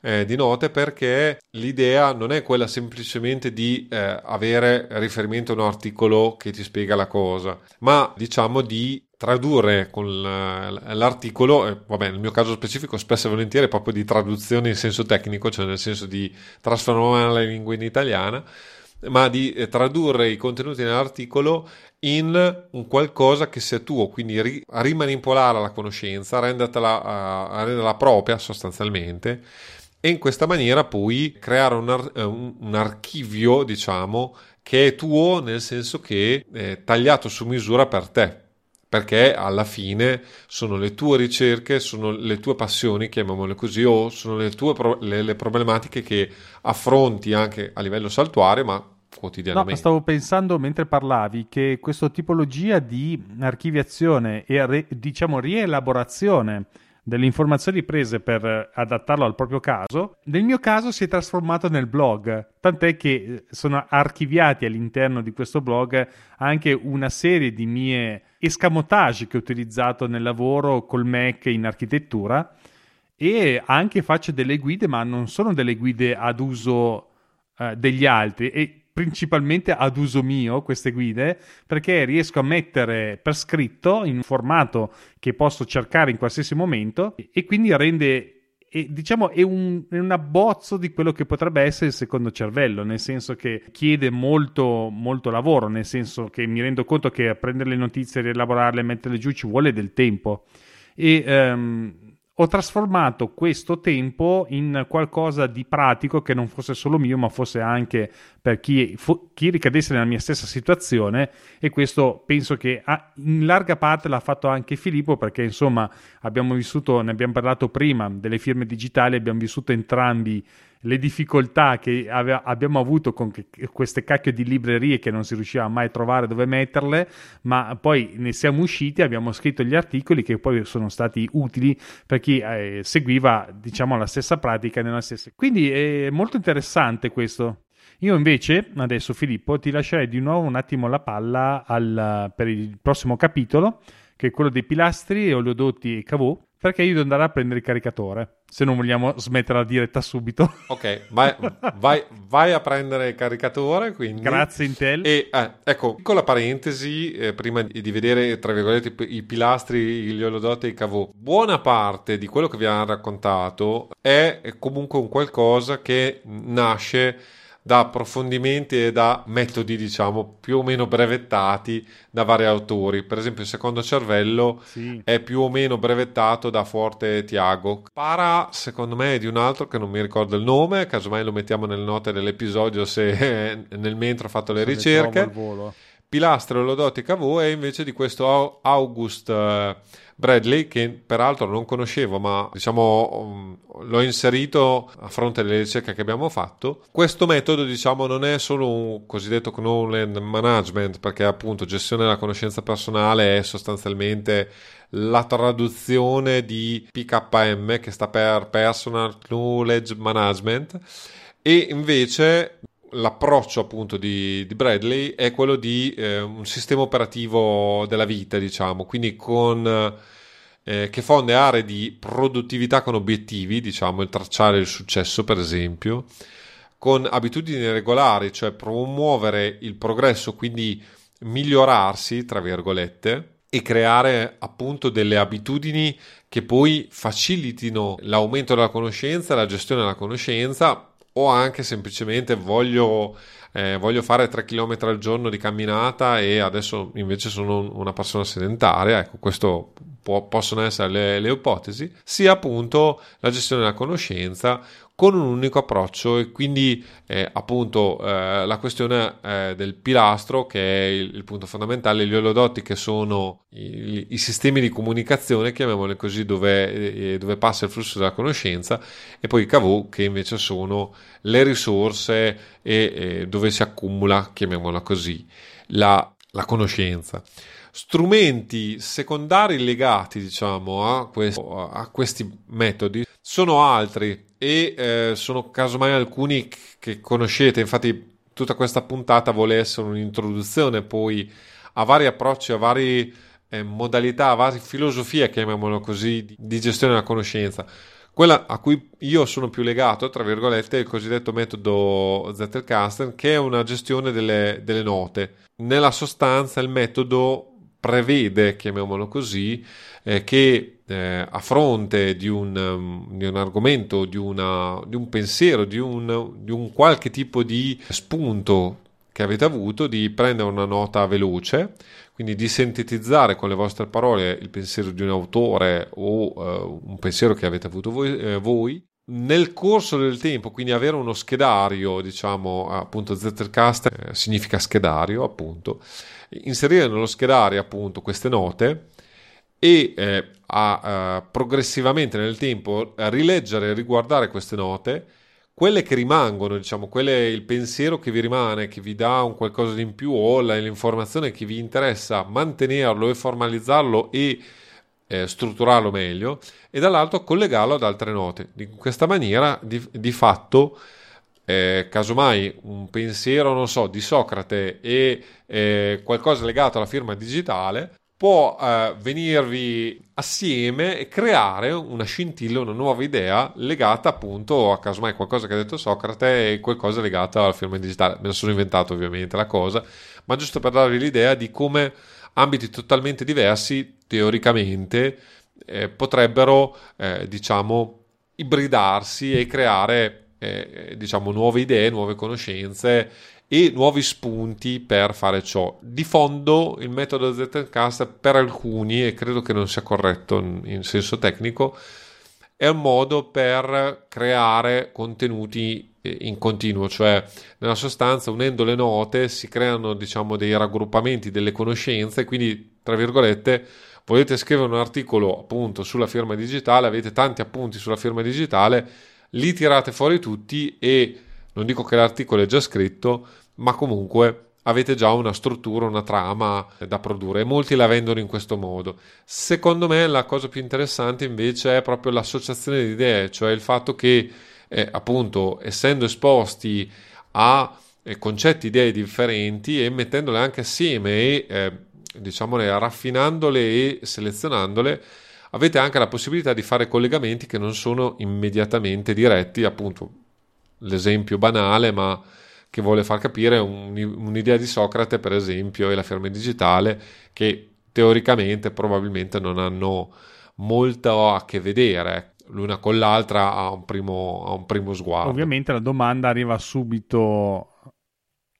eh, di note perché l'idea non è quella semplicemente di eh, avere riferimento a un articolo che ti spiega la cosa, ma diciamo di tradurre con l'articolo, eh, vabbè nel mio caso specifico spesso e volentieri proprio di traduzione in senso tecnico, cioè nel senso di trasformare la lingua in italiana, ma di eh, tradurre i contenuti nell'articolo in un qualcosa che sia tuo, quindi ri- rimanipolare la conoscenza, rendertela, uh, renderla propria sostanzialmente e in questa maniera puoi creare un, ar- eh, un, un archivio, diciamo, che è tuo nel senso che è tagliato su misura per te, perché alla fine sono le tue ricerche, sono le tue passioni, chiamiamole così, o sono le tue pro- le, le problematiche che affronti anche a livello saltuario, ma quotidianamente. No, stavo pensando mentre parlavi che questa tipologia di archiviazione e re- diciamo rielaborazione delle informazioni prese per adattarlo al proprio caso, nel mio caso si è trasformato nel blog, tant'è che sono archiviati all'interno di questo blog anche una serie di mie escamotage che ho utilizzato nel lavoro col Mac in architettura e anche faccio delle guide, ma non sono delle guide ad uso eh, degli altri. E principalmente ad uso mio queste guide perché riesco a mettere per scritto in un formato che posso cercare in qualsiasi momento e quindi rende e, diciamo è un, è un, abbozzo di quello che potrebbe essere il secondo cervello, nel senso che chiede molto, molto lavoro, nel senso che mi rendo conto che prendere le notizie, rielaborarle, metterle giù ci vuole del tempo. E um, ho trasformato questo tempo in qualcosa di pratico che non fosse solo mio, ma fosse anche per chi, fu, chi ricadesse nella mia stessa situazione. E questo penso che ha, in larga parte l'ha fatto anche Filippo, perché insomma abbiamo vissuto, ne abbiamo parlato prima, delle firme digitali, abbiamo vissuto entrambi le difficoltà che ave- abbiamo avuto con che- queste cacchio di librerie che non si riusciva mai a trovare dove metterle, ma poi ne siamo usciti, abbiamo scritto gli articoli che poi sono stati utili per chi eh, seguiva, diciamo, la stessa pratica nella stessa. Quindi è molto interessante questo. Io invece, adesso Filippo, ti lascerei di nuovo un attimo la palla al, per il prossimo capitolo, che è quello dei pilastri, oleodotti e cavò, perché io devo andare a prendere il caricatore, se non vogliamo smettere la diretta subito. Ok, vai, vai, vai a prendere il caricatore. Quindi. Grazie Intel. E eh, ecco, piccola parentesi, eh, prima di, vedere, tra virgolette, i pilastri, gli olodotti e i cavò. Buona parte di quello che vi hanno raccontato è comunque un qualcosa che nasce da approfondimenti e da metodi, diciamo, più o meno brevettati da vari autori. Per esempio, il secondo cervello sì. è più o meno brevettato da Forte Tiago. Para, secondo me, è di un altro che non mi ricordo il nome, casomai lo mettiamo nelle note dell'episodio se nel mentre ho fatto le se ricerche. Pilastro Lodotica V è invece di questo August eh, Bradley che peraltro non conoscevo ma diciamo l'ho inserito a fronte delle ricerche che abbiamo fatto. Questo metodo diciamo non è solo un cosiddetto knowledge management perché appunto gestione della conoscenza personale è sostanzialmente la traduzione di PKM che sta per Personal Knowledge Management e invece l'approccio appunto di, di, Bradley è quello di eh, un sistema operativo della vita, diciamo, quindi con eh, che fonde aree di produttività con obiettivi, diciamo, il tracciare il successo, per esempio, con abitudini regolari, cioè promuovere il progresso, quindi migliorarsi, tra virgolette, e creare appunto delle abitudini che poi facilitino l'aumento della conoscenza, la gestione della conoscenza, o anche semplicemente voglio, eh, voglio fare 3 km al giorno di camminata e adesso invece sono una persona sedentaria, ecco questo possono essere le, le ipotesi, sia appunto la gestione della conoscenza con un unico approccio e quindi eh, appunto eh, la questione eh, del pilastro che è il, il, punto fondamentale, gli olodotti che sono i, i sistemi di comunicazione, chiamiamoli così, dove, eh, dove, passa il flusso della conoscenza e poi i KV che invece sono le risorse e dove si accumula, chiamiamola così, la, la conoscenza. Strumenti secondari legati diciamo a, questo, a questi metodi sono altri e eh, sono casomai alcuni che conoscete, infatti tutta questa puntata vuole essere un'introduzione poi a vari approcci, a varie eh, modalità, a varie filosofie, chiamiamolo così, di, di gestione della conoscenza. Quella a cui io sono più legato, tra virgolette, è il cosiddetto metodo Zettelkasten, che è una gestione delle, delle note. Nella sostanza il metodo prevede, chiamiamolo così, eh, che eh, a fronte di un, um, di un argomento, di, una, di, un pensiero, di un, di un qualche tipo di spunto che avete avuto, di prendere una nota veloce, quindi di sintetizzare con le vostre parole il pensiero di un autore o uh, un pensiero che avete avuto voi, eh, voi, nel corso del tempo, quindi avere uno schedario, diciamo appunto Zettelcast eh, significa schedario, appunto, inserire nello schedario appunto queste note e eh, a, uh, progressivamente nel tempo rileggere e riguardare queste note, quelle che rimangono, diciamo, quelle il pensiero che vi rimane, che vi dà un qualcosa di in più o l'informazione che vi interessa mantenerlo e formalizzarlo e eh, strutturarlo meglio e dall'altro collegarlo ad altre note. In questa maniera di, di fatto eh, casomai un pensiero, non so, di Socrate e eh, qualcosa legato alla firma digitale può eh, venirvi assieme e creare una scintilla, una nuova idea legata appunto a casomai qualcosa che ha detto Socrate e qualcosa legato alla firma digitale. Me la sono inventato ovviamente la cosa, ma giusto per darvi l'idea di come ambiti totalmente diversi teoricamente eh, potrebbero eh, diciamo ibridarsi e creare eh, diciamo nuove idee, nuove conoscenze e nuovi spunti per fare ciò. Di fondo il metodo Zettelcast per alcuni, e credo che non sia corretto in, in senso tecnico, è un modo per creare contenuti eh, in continuo, cioè nella sostanza unendo le note si creano diciamo dei raggruppamenti delle conoscenze, quindi tra virgolette volete scrivere un articolo appunto sulla firma digitale, avete tanti appunti sulla firma digitale, li tirate fuori tutti e non dico che l'articolo è già scritto, ma comunque avete già una struttura, una trama da produrre e molti la vendono in questo modo. Secondo me la cosa più interessante invece è proprio l'associazione di idee, cioè il fatto che eh, appunto essendo esposti a eh, concetti, idee differenti e mettendole anche assieme e eh, diciamole raffinandole e selezionandole avete anche la possibilità di fare collegamenti che non sono immediatamente diretti, appunto l'esempio banale ma che vuole far capire un, un'idea di Socrate, per esempio, e la firma digitale, che teoricamente probabilmente non hanno molto a che vedere. l'una con l'altra a un primo, a un primo sguardo. Ovviamente la domanda arriva subito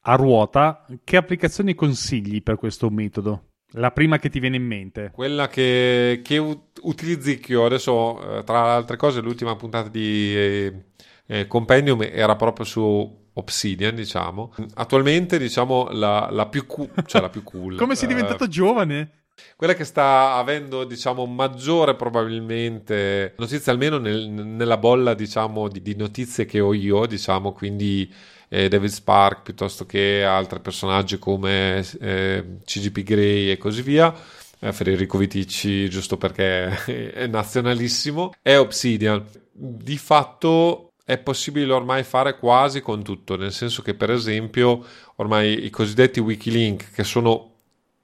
a ruota. Che applicazioni consigli per questo metodo? La prima che ti viene in mente? Quella che, che utilizzi io adesso, eh, tra le altre cose, l'ultima puntata di eh, eh, Compendium era proprio su Obsidian, diciamo. Attualmente, diciamo, la, la più, cu- cioè la più cool. Come sei diventato giovane? Quella che sta avendo, diciamo, maggiore probabilmente notizie, almeno nel, nella bolla, diciamo, di, di, notizie che ho io, diciamo, quindi eh, David Spark piuttosto che altri personaggi come eh, CGP Grey e così via. Eh, Federico Viticci, giusto perché è nazionalissimo, è Obsidian. Di fatto è possibile ormai fare quasi con tutto, nel senso che per esempio ormai i cosiddetti Wikilink, che sono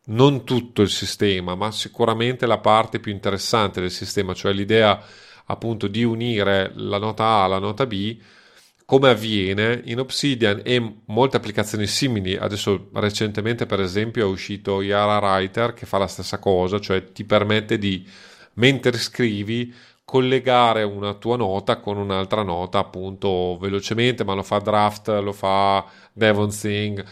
non tutto il sistema, ma sicuramente la parte più interessante del sistema, cioè l'idea appunto di unire la nota A alla nota B, come avviene in Obsidian e molte applicazioni simili. Adesso recentemente, per esempio, è uscito Yara Writer che fa la stessa cosa, cioè ti permette di, mentre scrivi, collegare una tua nota con un'altra nota appunto velocemente, ma lo fa Draft, lo fa Devon Thing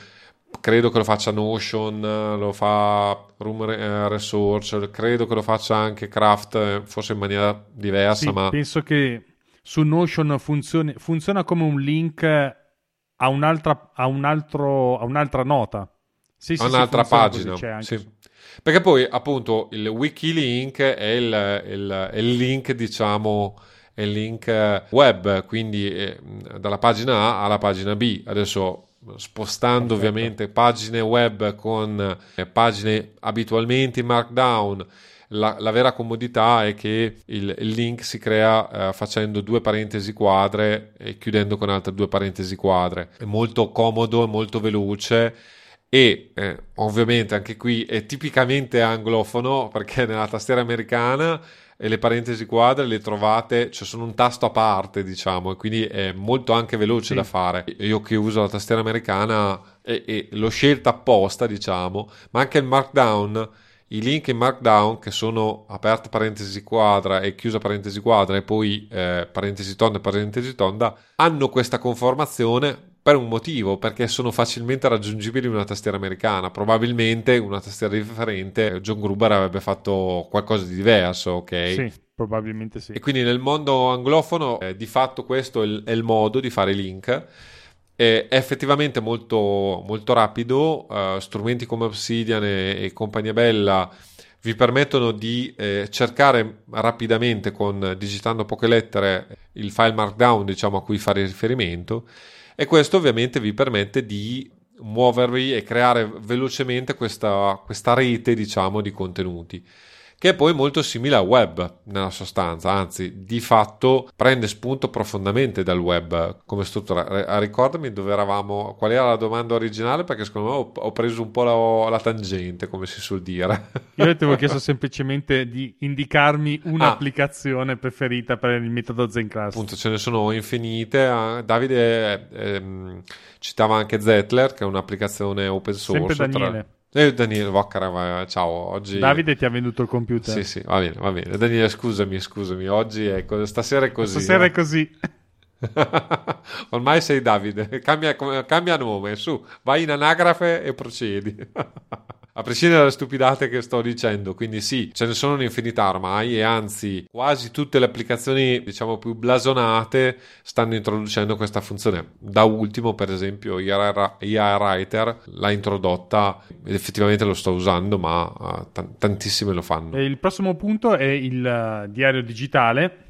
credo che lo faccia Notion, lo fa Room eh, Resource, credo che lo faccia anche Craft, eh, forse in maniera diversa, sì, ma... Penso che su Notion funzioni, funziona come un link a un'altra, a un altro, a un'altra nota. Sì, a un'altra pagina. Sì. Perché poi appunto il Wikilink è il, il, il link, diciamo, è il link web, quindi eh, dalla pagina A alla pagina B. Adesso spostando Perfetto. ovviamente pagine web con eh, pagine abitualmente in Markdown. La, la, vera comodità è che il, il link si crea eh, facendo due parentesi quadre e chiudendo con altre due parentesi quadre. È molto comodo, è molto veloce e eh, ovviamente anche qui è tipicamente anglofono perché nella tastiera americana e le parentesi quadre le trovate, cioè sono un tasto a parte, diciamo, e quindi è molto anche veloce sì. da fare. Io che uso la tastiera americana e, e l'ho scelta apposta, diciamo, ma anche il Markdown i link in Markdown che sono aperta parentesi quadra e chiusa parentesi quadra e poi eh, parentesi tonda e parentesi tonda hanno questa conformazione per un motivo, perché sono facilmente raggiungibili una tastiera americana. Probabilmente una tastiera differente, John Gruber avrebbe fatto qualcosa di diverso, ok? Sì, probabilmente sì. E quindi nel mondo anglofono, eh, di fatto questo è il, è il, modo di fare link. È effettivamente molto, molto rapido, uh, strumenti come Obsidian e, e compagnia bella vi permettono di eh, cercare rapidamente con digitando poche lettere il file markdown diciamo a cui fare riferimento e questo ovviamente vi permette di muovervi e creare velocemente questa, questa rete diciamo di contenuti che è poi molto simile al web nella sostanza, anzi di fatto prende spunto profondamente dal web come struttura. Ricordami dove eravamo, qual era la domanda originale perché secondo me ho, preso un po' la, la, tangente come si suol dire. Io ti avevo chiesto semplicemente di indicarmi un'applicazione ah. preferita per il metodo Zenclass. Appunto ce ne sono infinite, ah, Davide ehm, citava anche Zettler che è un'applicazione open source. Sempre Daniele. Tra... E Daniele Voccara, ciao. Oggi... Davide ti ha venduto il computer. Sì, sì, va bene, va bene. Daniele, scusami, scusami. Oggi è co- stasera è così. Stasera eh. è così. Ormai sei Davide, cambia, cambia nome, su, vai in anagrafe e procedi. a prescindere dalle stupidate che sto dicendo. Quindi sì, ce ne sono un'infinità ormai e anzi quasi tutte le applicazioni diciamo più blasonate stanno introducendo questa funzione. Da ultimo per esempio IA Writer l'ha introdotta ed effettivamente lo sto usando ma uh, t- tantissime lo fanno. E il prossimo punto è il uh, diario digitale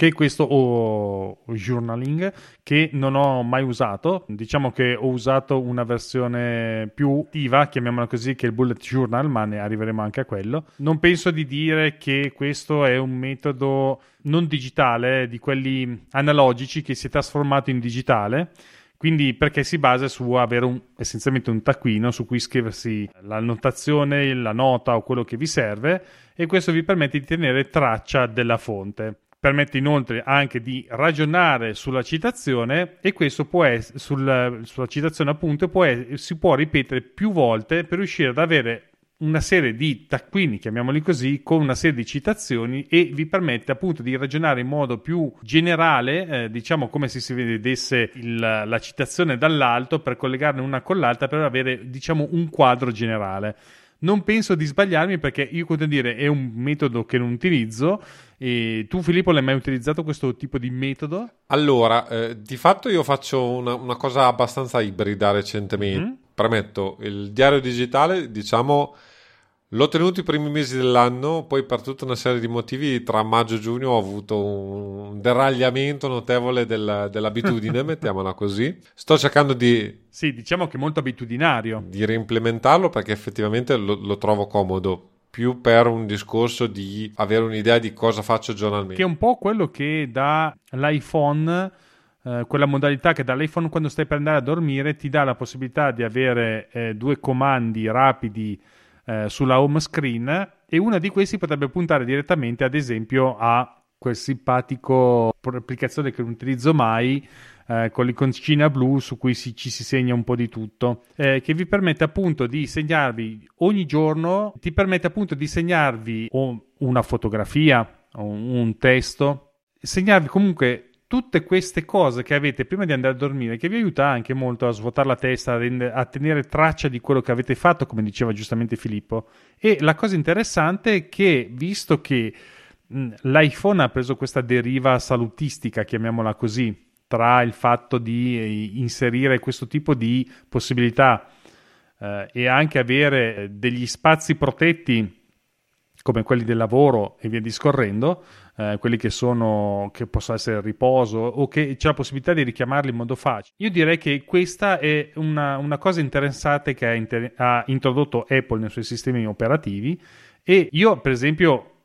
che questo o, o journaling che non ho mai usato. Diciamo che ho usato una versione più attiva, chiamiamola così, che il bullet journal, ma ne arriveremo anche a quello. Non penso di dire che questo è un metodo non digitale, di quelli analogici che si è trasformato in digitale. Quindi perché si basa su avere un, essenzialmente un taccuino su cui scriversi la notazione, la nota o quello che vi serve e questo vi permette di tenere traccia della fonte. Permette inoltre anche di ragionare sulla citazione e questo può essere, sul, sulla citazione appunto può, si può ripetere più volte per riuscire ad avere una serie di taccuini, chiamiamoli così, con una serie di citazioni e vi permette appunto di ragionare in modo più generale, eh, diciamo come se si vedesse il, la citazione dall'alto per collegarne una con l'altra per avere diciamo un quadro generale. Non penso di sbagliarmi perché io continuo a dire è un metodo che non utilizzo. E tu, Filippo, l'hai mai utilizzato questo tipo di metodo? Allora, eh, di fatto io faccio una, una, cosa abbastanza ibrida recentemente. Mm-hmm. Premetto, il diario digitale, diciamo L'ho tenuto i primi mesi dell'anno, poi per tutta una serie di motivi tra maggio e giugno ho avuto un deragliamento notevole del, dell'abitudine, mettiamola così. Sto cercando di... Sì, diciamo che è molto abitudinario. Di reimplementarlo perché effettivamente lo, lo trovo comodo più per un discorso di avere un'idea di cosa faccio giornalmente. Che è un po' quello che dà l'iPhone, eh, quella modalità che dall'iPhone quando stai per andare a dormire ti dà la possibilità di avere eh, due comandi rapidi eh, sulla home screen e uno di questi potrebbe puntare direttamente ad esempio a quel simpatico applicazione che non utilizzo mai eh, con l'iconcina blu su cui si, ci si segna un po' di tutto eh, che vi permette appunto di segnarvi ogni giorno ti permette appunto di segnarvi una fotografia un testo segnarvi comunque tutte queste cose che avete prima di andare a dormire, che vi aiuta anche molto a svuotare la testa, a, tenere traccia di quello che avete fatto, come diceva giustamente Filippo. E la cosa interessante è che, visto che mh, l'iPhone ha preso questa deriva salutistica, chiamiamola così, tra il fatto di eh, inserire questo tipo di possibilità eh, e anche avere degli spazi protetti come quelli del lavoro e via discorrendo, eh, quelli che sono che possono essere riposo o che c'è la possibilità di richiamarli in modo facile. Io direi che questa è una, una cosa interessante che ha, inter- ha introdotto Apple nei suoi sistemi operativi e io per esempio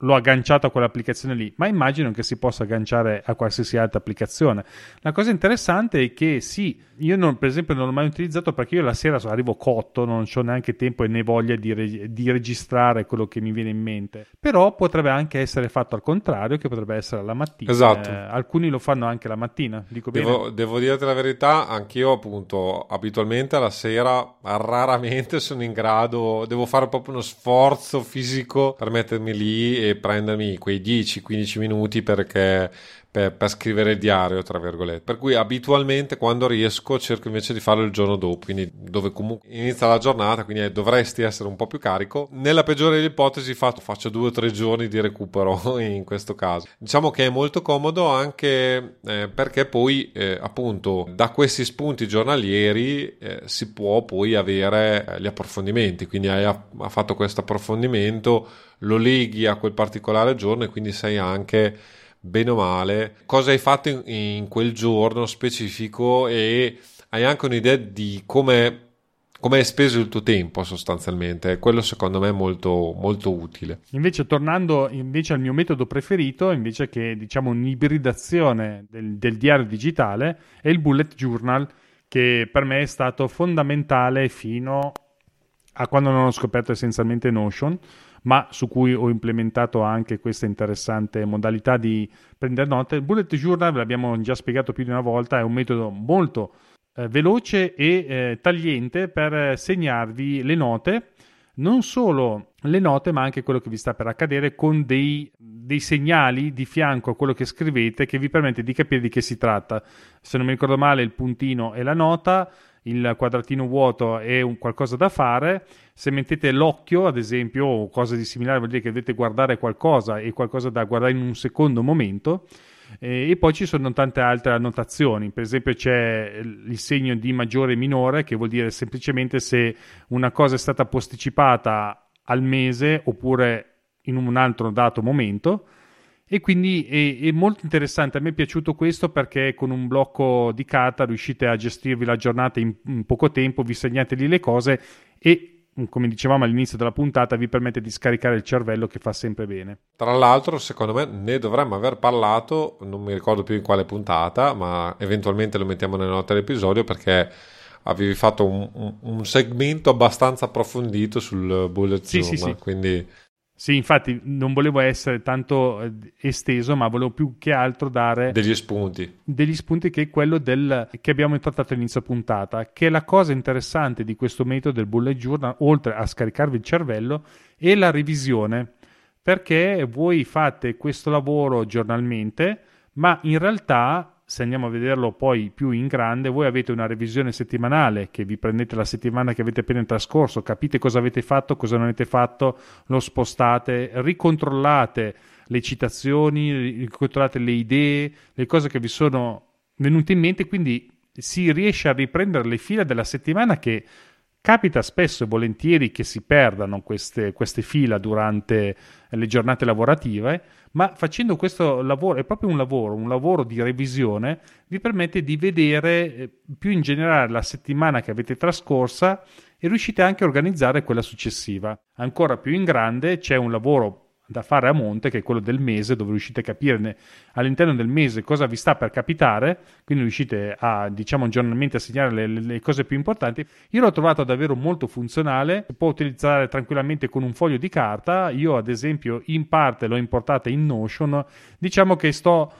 l'ho agganciato a quell'applicazione lì, ma immagino che si possa agganciare a qualsiasi altra applicazione. La cosa interessante è che sì, io non, per esempio non l'ho mai utilizzato perché io la sera arrivo cotto, non ho neanche tempo né voglia di, re- di, registrare quello che mi viene in mente. Però potrebbe anche essere fatto al contrario, che potrebbe essere la mattina. Esatto. Eh, alcuni lo fanno anche la mattina, dico devo, bene. Devo dirti la verità, anch'io appunto abitualmente alla sera raramente sono in grado, devo fare proprio uno sforzo fisico per mettermi lì e prendermi quei 10-15 minuti perché per, per, scrivere il diario, tra virgolette. Per cui abitualmente quando riesco cerco invece di farlo il giorno dopo, quindi dove comunque inizia la giornata, quindi dovresti essere un po' più carico. Nella peggiore delle ipotesi faccio, faccio due o tre giorni di recupero in questo caso. Diciamo che è molto comodo anche eh, perché poi eh, appunto da questi spunti giornalieri eh, si può poi avere eh, gli approfondimenti, quindi hai ha fatto questo approfondimento, lo leghi a quel particolare giorno e quindi sei anche bene o male, cosa hai fatto in, in quel giorno specifico e hai anche un'idea di come come hai speso il tuo tempo sostanzialmente. Quello secondo me è molto, molto utile. Invece, tornando invece al mio metodo preferito, invece che diciamo un'ibridazione del, del diario digitale, è il bullet journal, che per me è stato fondamentale fino a quando non ho scoperto essenzialmente Notion ma su cui ho implementato anche questa interessante modalità di prendere note. Il bullet journal, l'abbiamo già spiegato più di una volta, è un metodo molto eh, veloce e eh, tagliente per segnarvi le note, non solo le note, ma anche quello che vi sta per accadere con dei, dei segnali di fianco a quello che scrivete che vi permette di capire di che si tratta. Se non mi ricordo male, il puntino è la nota il quadratino vuoto è un qualcosa da fare. Se mettete l'occhio, ad esempio, o cose di similare, vuol dire che dovete guardare qualcosa e qualcosa da guardare in un secondo momento. E poi ci sono tante altre annotazioni, per esempio c'è il segno di maggiore e minore, che vuol dire semplicemente se una cosa è stata posticipata al mese oppure in un altro dato momento e quindi è, è, molto interessante. A me è piaciuto questo perché con un blocco di carta riuscite a gestirvi la giornata in, in poco tempo, vi segnate lì le cose e come dicevamo all'inizio della puntata, vi permette di scaricare il cervello che fa sempre bene. Tra l'altro, secondo me ne dovremmo aver parlato, non mi ricordo più in quale puntata, ma eventualmente lo mettiamo nelle note dell'episodio perché avevi fatto un, un, un segmento abbastanza approfondito sul bullet sì, journal, sì, sì. quindi Sì, infatti non volevo essere tanto eh, esteso, ma volevo più che altro dare degli spunti. Degli spunti che è quello del, che abbiamo trattato all'inizio puntata, che è la cosa interessante di questo metodo del bullet journal, oltre a scaricarvi il cervello, è la revisione. Perché voi fate questo lavoro giornalmente, ma in realtà se andiamo a vederlo poi più in grande, voi avete una revisione settimanale che vi prendete la settimana che avete appena trascorso, capite cosa avete fatto, cosa non avete fatto, lo spostate, ricontrollate le citazioni, ricontrollate le idee, le cose che vi sono venute in mente, quindi si riesce a riprendere le fila della settimana che Capita spesso e volentieri che si perdano queste, queste, fila durante le giornate lavorative, ma facendo questo lavoro, è proprio un lavoro, un lavoro di revisione, vi permette di vedere eh, più in generale la settimana che avete trascorsa e riuscite anche a organizzare quella successiva. Ancora più in grande c'è un lavoro da fare a monte, che è quello del mese, dove riuscite a capire all'interno del mese cosa vi sta per capitare, quindi riuscite a, diciamo, giornalmente a segnare le, le cose più importanti. Io l'ho trovato davvero molto funzionale, si può utilizzare tranquillamente con un foglio di carta. Io, ad esempio, in parte l'ho importata in Notion. Diciamo che sto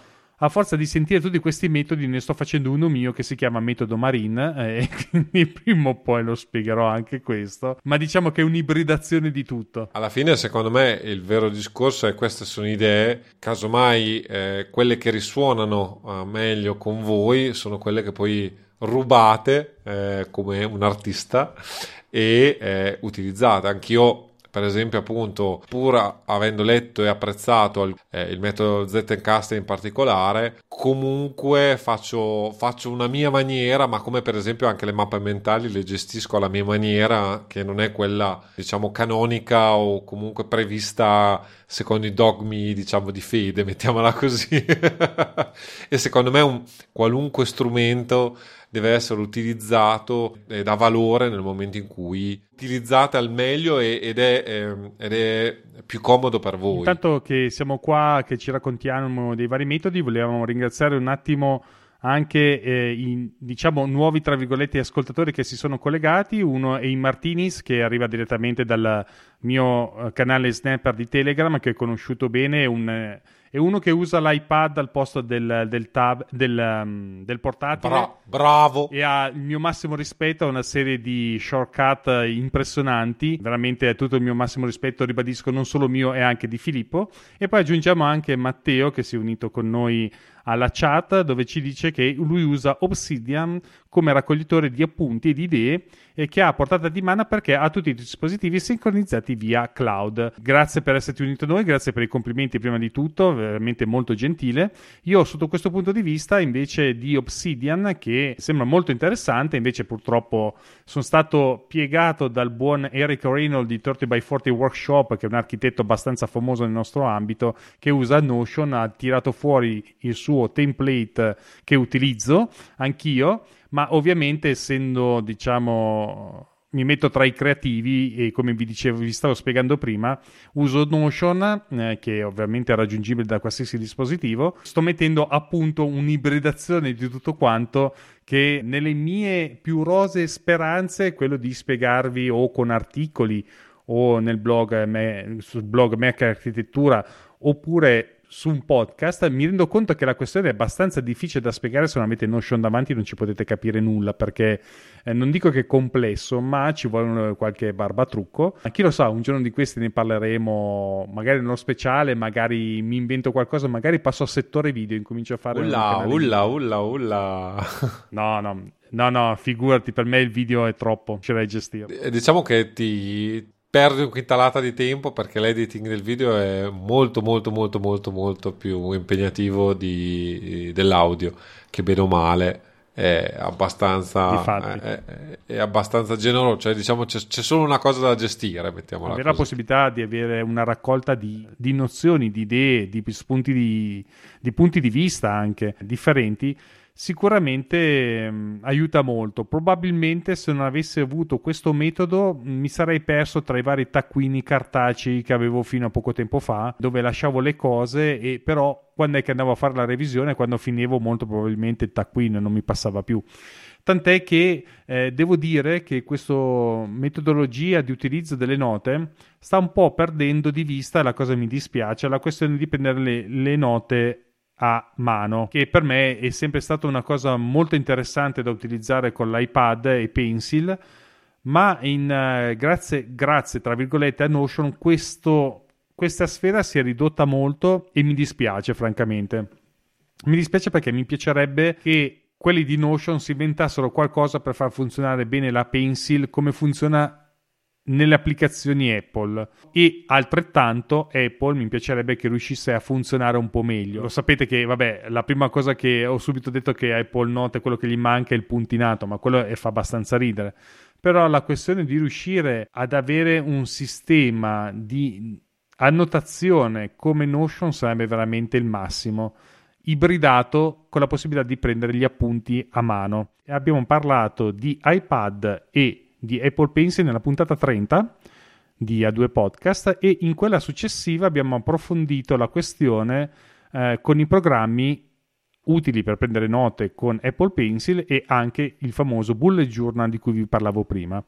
a forza di sentire tutti questi metodi ne sto facendo uno mio che si chiama metodo Marine eh, e quindi prima o poi lo spiegherò anche questo ma diciamo che è un'ibridazione di tutto. Alla fine secondo me il vero discorso è queste sono idee. Casomai eh, quelle che risuonano eh, meglio con voi sono quelle che poi rubate eh, come un artista e eh, utilizzate. Anch'io per esempio appunto pur avendo letto e apprezzato il, eh, il metodo Zettencast in particolare comunque faccio, faccio, una mia maniera ma come per esempio anche le mappe mentali le gestisco alla mia maniera che non è quella diciamo canonica o comunque prevista secondo i dogmi diciamo di fede mettiamola così. E secondo me un qualunque strumento deve essere utilizzato e dà valore nel momento in cui utilizzate al meglio ed è, ehm, ed è più comodo per voi. Intanto che siamo qua, che ci raccontiamo dei vari metodi, volevamo ringraziare un attimo anche eh, i diciamo nuovi tra virgolette ascoltatori che si sono collegati uno è in Martinis che arriva direttamente dal mio eh, canale Snapper di Telegram che ho conosciuto bene un eh, e uno che usa l'iPad al posto del, del, tab, del, um, del portatile. Bra- bravo! E ha il mio massimo rispetto a una serie di shortcut impressionanti. Veramente tutto il mio massimo rispetto, ribadisco, non solo mio e anche di Filippo. E poi aggiungiamo anche Matteo che si è unito con noi alla chat dove ci dice che lui usa Obsidian come raccoglitore di appunti e di idee e che ha portata di mano perché ha tutti i dispositivi sincronizzati via cloud. Grazie per esserti unito a noi, grazie per i complimenti prima di tutto, veramente molto gentile. Io sotto questo punto di vista invece di Obsidian che sembra molto interessante, invece purtroppo sono stato piegato dal buon Eric Reynolds di 30x40 Workshop che è un architetto abbastanza famoso nel nostro ambito che usa Notion, ha tirato fuori il suo template che utilizzo anch'io ma ovviamente essendo diciamo mi metto tra i creativi e come vi dicevo, vi stavo spiegando prima, uso Notion eh, che ovviamente è raggiungibile da qualsiasi dispositivo. Sto mettendo a punto un'ibridazione di tutto quanto che nelle mie più rose speranze è quello di spiegarvi o con articoli o nel blog, sul blog Mac Architettura oppure su un podcast, mi rendo conto che la questione è abbastanza difficile da spiegare se non avete Notion davanti non ci potete capire nulla perché eh, non dico che è complesso, ma ci vuole qualche barbatrucco. Ma chi lo sa, un giorno di questi ne parleremo magari nello speciale, magari mi invento qualcosa, magari passo a settore video, incomincio a fare Ulla, ulla, ulla, ulla. No, no, no, no, figurati, per me il video è troppo, ce l'hai gestire. Diciamo che ti perdi un quintalata di tempo perché l'editing del video è molto molto molto molto molto più impegnativo di, dell'audio che bene o male è abbastanza è, è, abbastanza generoso cioè diciamo c'è, c'è, solo una cosa da gestire mettiamola avere così. la possibilità di avere una raccolta di, di nozioni di idee di spunti di, di punti di vista anche differenti sicuramente mh, mm, aiuta molto. Probabilmente se non avessi avuto questo metodo mh, mi sarei perso tra i vari taccuini cartacei che avevo fino a poco tempo fa, dove lasciavo le cose e però quando è che andavo a fare la revisione, quando finivo molto probabilmente il taccuino non mi passava più. Tant'è che eh, devo dire che questa metodologia di utilizzo delle note sta un po' perdendo di vista, la cosa mi dispiace, la questione di prendere le, le note a mano, che per me è sempre stata una cosa molto interessante da utilizzare con l'iPad e Pencil, ma in, uh, grazie, grazie, tra virgolette, a Notion questo, questa sfera si è ridotta molto e mi dispiace, francamente. Mi dispiace perché mi piacerebbe che quelli di Notion si inventassero qualcosa per far funzionare bene la Pencil come funziona nelle applicazioni Apple e altrettanto Apple mi piacerebbe che riuscisse a funzionare un po' meglio. Lo sapete che, vabbè, la prima cosa che ho subito detto che Apple Note quello che gli manca è il puntinato, ma quello fa abbastanza ridere. Però la questione di riuscire ad avere un sistema di annotazione come Notion sarebbe veramente il massimo ibridato con la possibilità di prendere gli appunti a mano. Abbiamo parlato di iPad e di Apple Pencil nella puntata 30 di A2 Podcast e in quella successiva abbiamo approfondito la questione eh, con i programmi utili per prendere note con Apple Pencil e anche il famoso bullet journal di cui vi parlavo prima.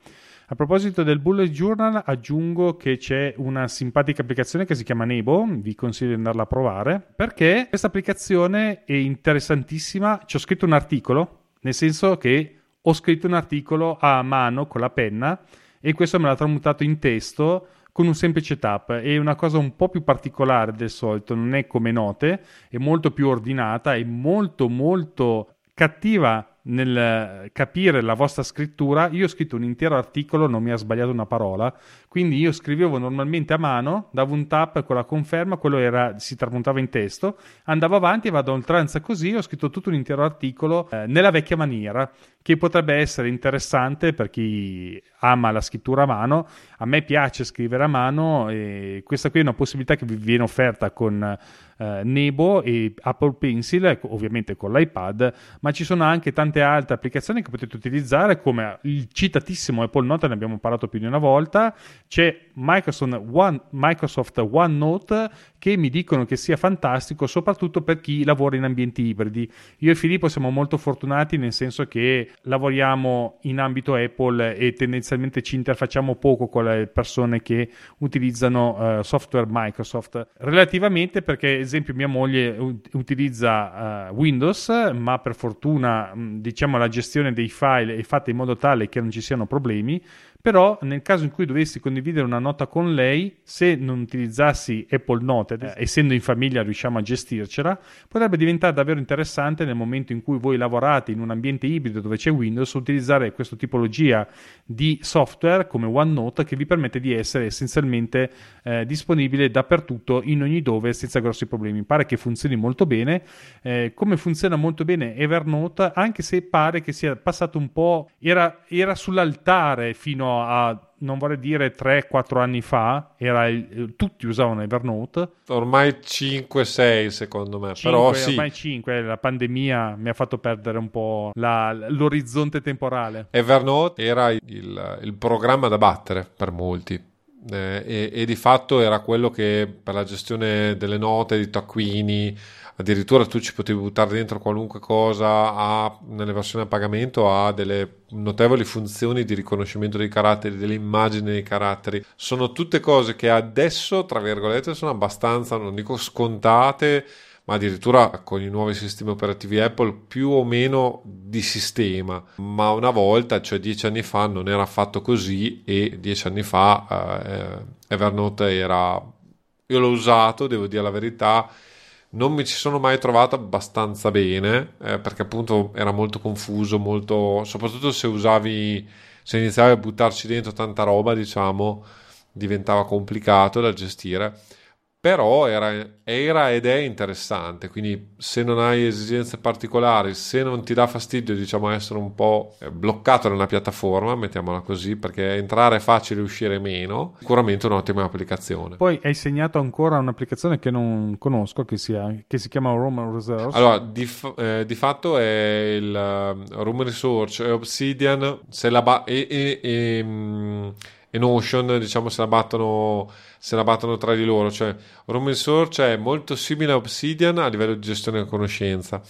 A proposito del bullet journal, aggiungo che c'è una simpatica applicazione che si chiama Nebo, vi consiglio di andarla a provare, perché questa applicazione è interessantissima. Ci ho scritto un articolo, nel senso che ho scritto un articolo a mano con la penna e questo me l'ha tramutato in testo con un semplice tap. È una cosa un po' più particolare del solito, non è come note, è molto più ordinata, è molto molto cattiva nel capire la vostra scrittura, io ho scritto un intero articolo, non mi ha sbagliato una parola, quindi io scrivevo normalmente a mano, davo un tap con la conferma, quello era, si tramontava in testo, andavo avanti e vado a oltranza così, ho scritto tutto un intero articolo eh, nella vecchia maniera, che potrebbe essere interessante per chi ama la scrittura a mano. A me piace scrivere a mano e questa qui è una possibilità che vi viene offerta con eh, Nebo e Apple Pencil, ovviamente con l'iPad, ma ci sono anche tante altre applicazioni che potete utilizzare come il citatissimo Apple Note, ne abbiamo parlato più di una volta, c'è Microsoft, One, Microsoft OneNote che mi dicono che sia fantastico soprattutto per chi lavora in ambienti ibridi. Io e Filippo siamo molto fortunati nel senso che lavoriamo in ambito Apple e tendenzialmente ci interfacciamo poco con le persone che utilizzano uh, software Microsoft. Relativamente perché, ad esempio, mia moglie utilizza uh, Windows, ma per fortuna diciamo la gestione dei file è fatta in modo tale che non ci siano problemi però nel caso in cui dovessi condividere una nota con lei, se non utilizzassi Apple Note, eh, essendo in famiglia riusciamo a gestircela, potrebbe diventare davvero interessante nel momento in cui voi lavorate in un ambiente ibrido dove c'è Windows, utilizzare questa tipologia di software come OneNote che vi permette di essere essenzialmente eh, disponibile dappertutto, in ogni dove, senza grossi problemi. Pare che funzioni molto bene. Eh, come funziona molto bene Evernote, anche se pare che sia passato un po', era, era sull'altare fino a non vorrei dire 3-4 anni fa, era il, tutti usavano Evernote. Ormai 5-6 secondo me, 5, però sì. Ormai 5, la pandemia mi ha fatto perdere un po' la, l'orizzonte temporale. Evernote era il, il programma da battere per molti. Eh, e, e, di fatto era quello che per la gestione delle note, di taccuini, addirittura tu ci potevi buttare dentro qualunque cosa, ha, nelle versioni a pagamento ha delle notevoli funzioni di riconoscimento dei caratteri, delle immagini dei caratteri. Sono tutte cose che adesso, tra virgolette, sono abbastanza, non dico scontate, ma addirittura con i nuovi sistemi operativi Apple più o meno di sistema. Ma una volta, cioè dieci anni fa, non era affatto così e dieci anni fa eh, Evernote era... Io l'ho usato, devo dire la verità, non mi ci sono mai trovato abbastanza bene eh, perché appunto era molto confuso, molto, soprattutto se usavi, se iniziavi a buttarci dentro tanta roba, diciamo, diventava complicato da gestire però era, era, ed è interessante, quindi se non hai esigenze particolari, se non ti dà fastidio diciamo essere un po' bloccato nella piattaforma, mettiamola così, perché entrare è facile, uscire meno, sicuramente un'ottima applicazione. Poi hai segnato ancora un'applicazione che non conosco, che, sia, che si chiama Roman Research. Allora, di, eh, di fatto è il uh, Room Research e Obsidian se la ba- e, e, e, mm, e Notion, diciamo, se la battono se la battono tra di loro. Cioè, Roman Source è molto simile a Obsidian a livello di gestione della conoscenza.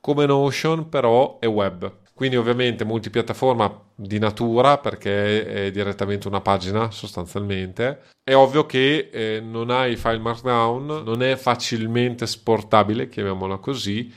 Come Notion, però, è web. quindi ovviamente multipiattaforma di natura perché è direttamente una pagina sostanzialmente. È ovvio che eh, non il file markdown, non è facilmente sportabile, chiamiamola così,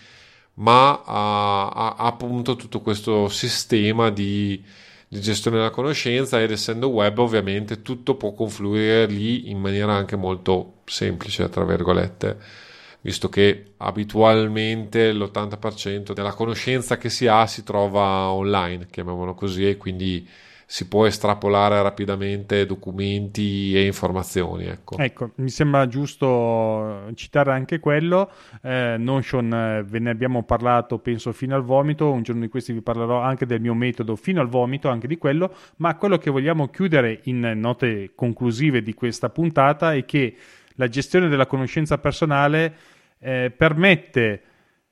ma ha, ha appunto tutto questo sistema di, di gestione della conoscenza ed essendo web ovviamente tutto può confluire lì in maniera anche molto semplice, tra virgolette visto che abitualmente l'80% della conoscenza che si ha si trova online, chiamiamolo così, e quindi si può estrapolare rapidamente documenti e informazioni. Ecco, ecco mi sembra giusto citare anche quello. Eh, Notion eh, ve ne abbiamo parlato, penso, fino al vomito. Un giorno di questi vi parlerò anche del mio metodo fino al vomito, anche di quello. Ma quello che vogliamo chiudere in note conclusive di questa puntata è che la gestione della conoscenza personale eh, permette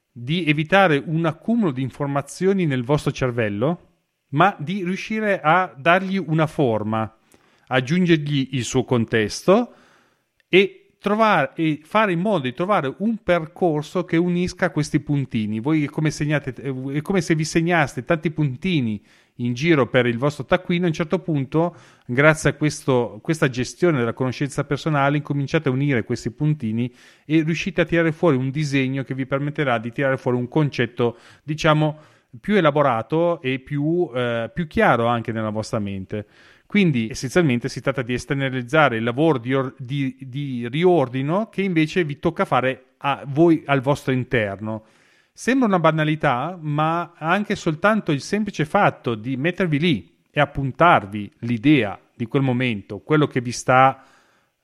di evitare un accumulo di informazioni nel vostro cervello, ma di riuscire a dargli una forma, aggiungergli il suo contesto e, trovare, e fare in modo di trovare un percorso che unisca questi puntini. Voi come, segnate, è come se vi segnaste tanti puntini in giro per il vostro taccuino, a un certo punto, grazie a questo, questa gestione della conoscenza personale, incominciate a unire questi puntini e riuscite a tirare fuori un disegno che vi permetterà di tirare fuori un concetto, diciamo, più elaborato e più, eh, più chiaro anche nella vostra mente. Quindi essenzialmente si tratta di esternalizzare il lavoro di, or- di, di riordino che invece vi tocca fare a voi al vostro interno. Sembra una banalità, ma anche soltanto il semplice fatto di mettervi lì e appuntarvi l'idea di quel momento, quello che vi sta,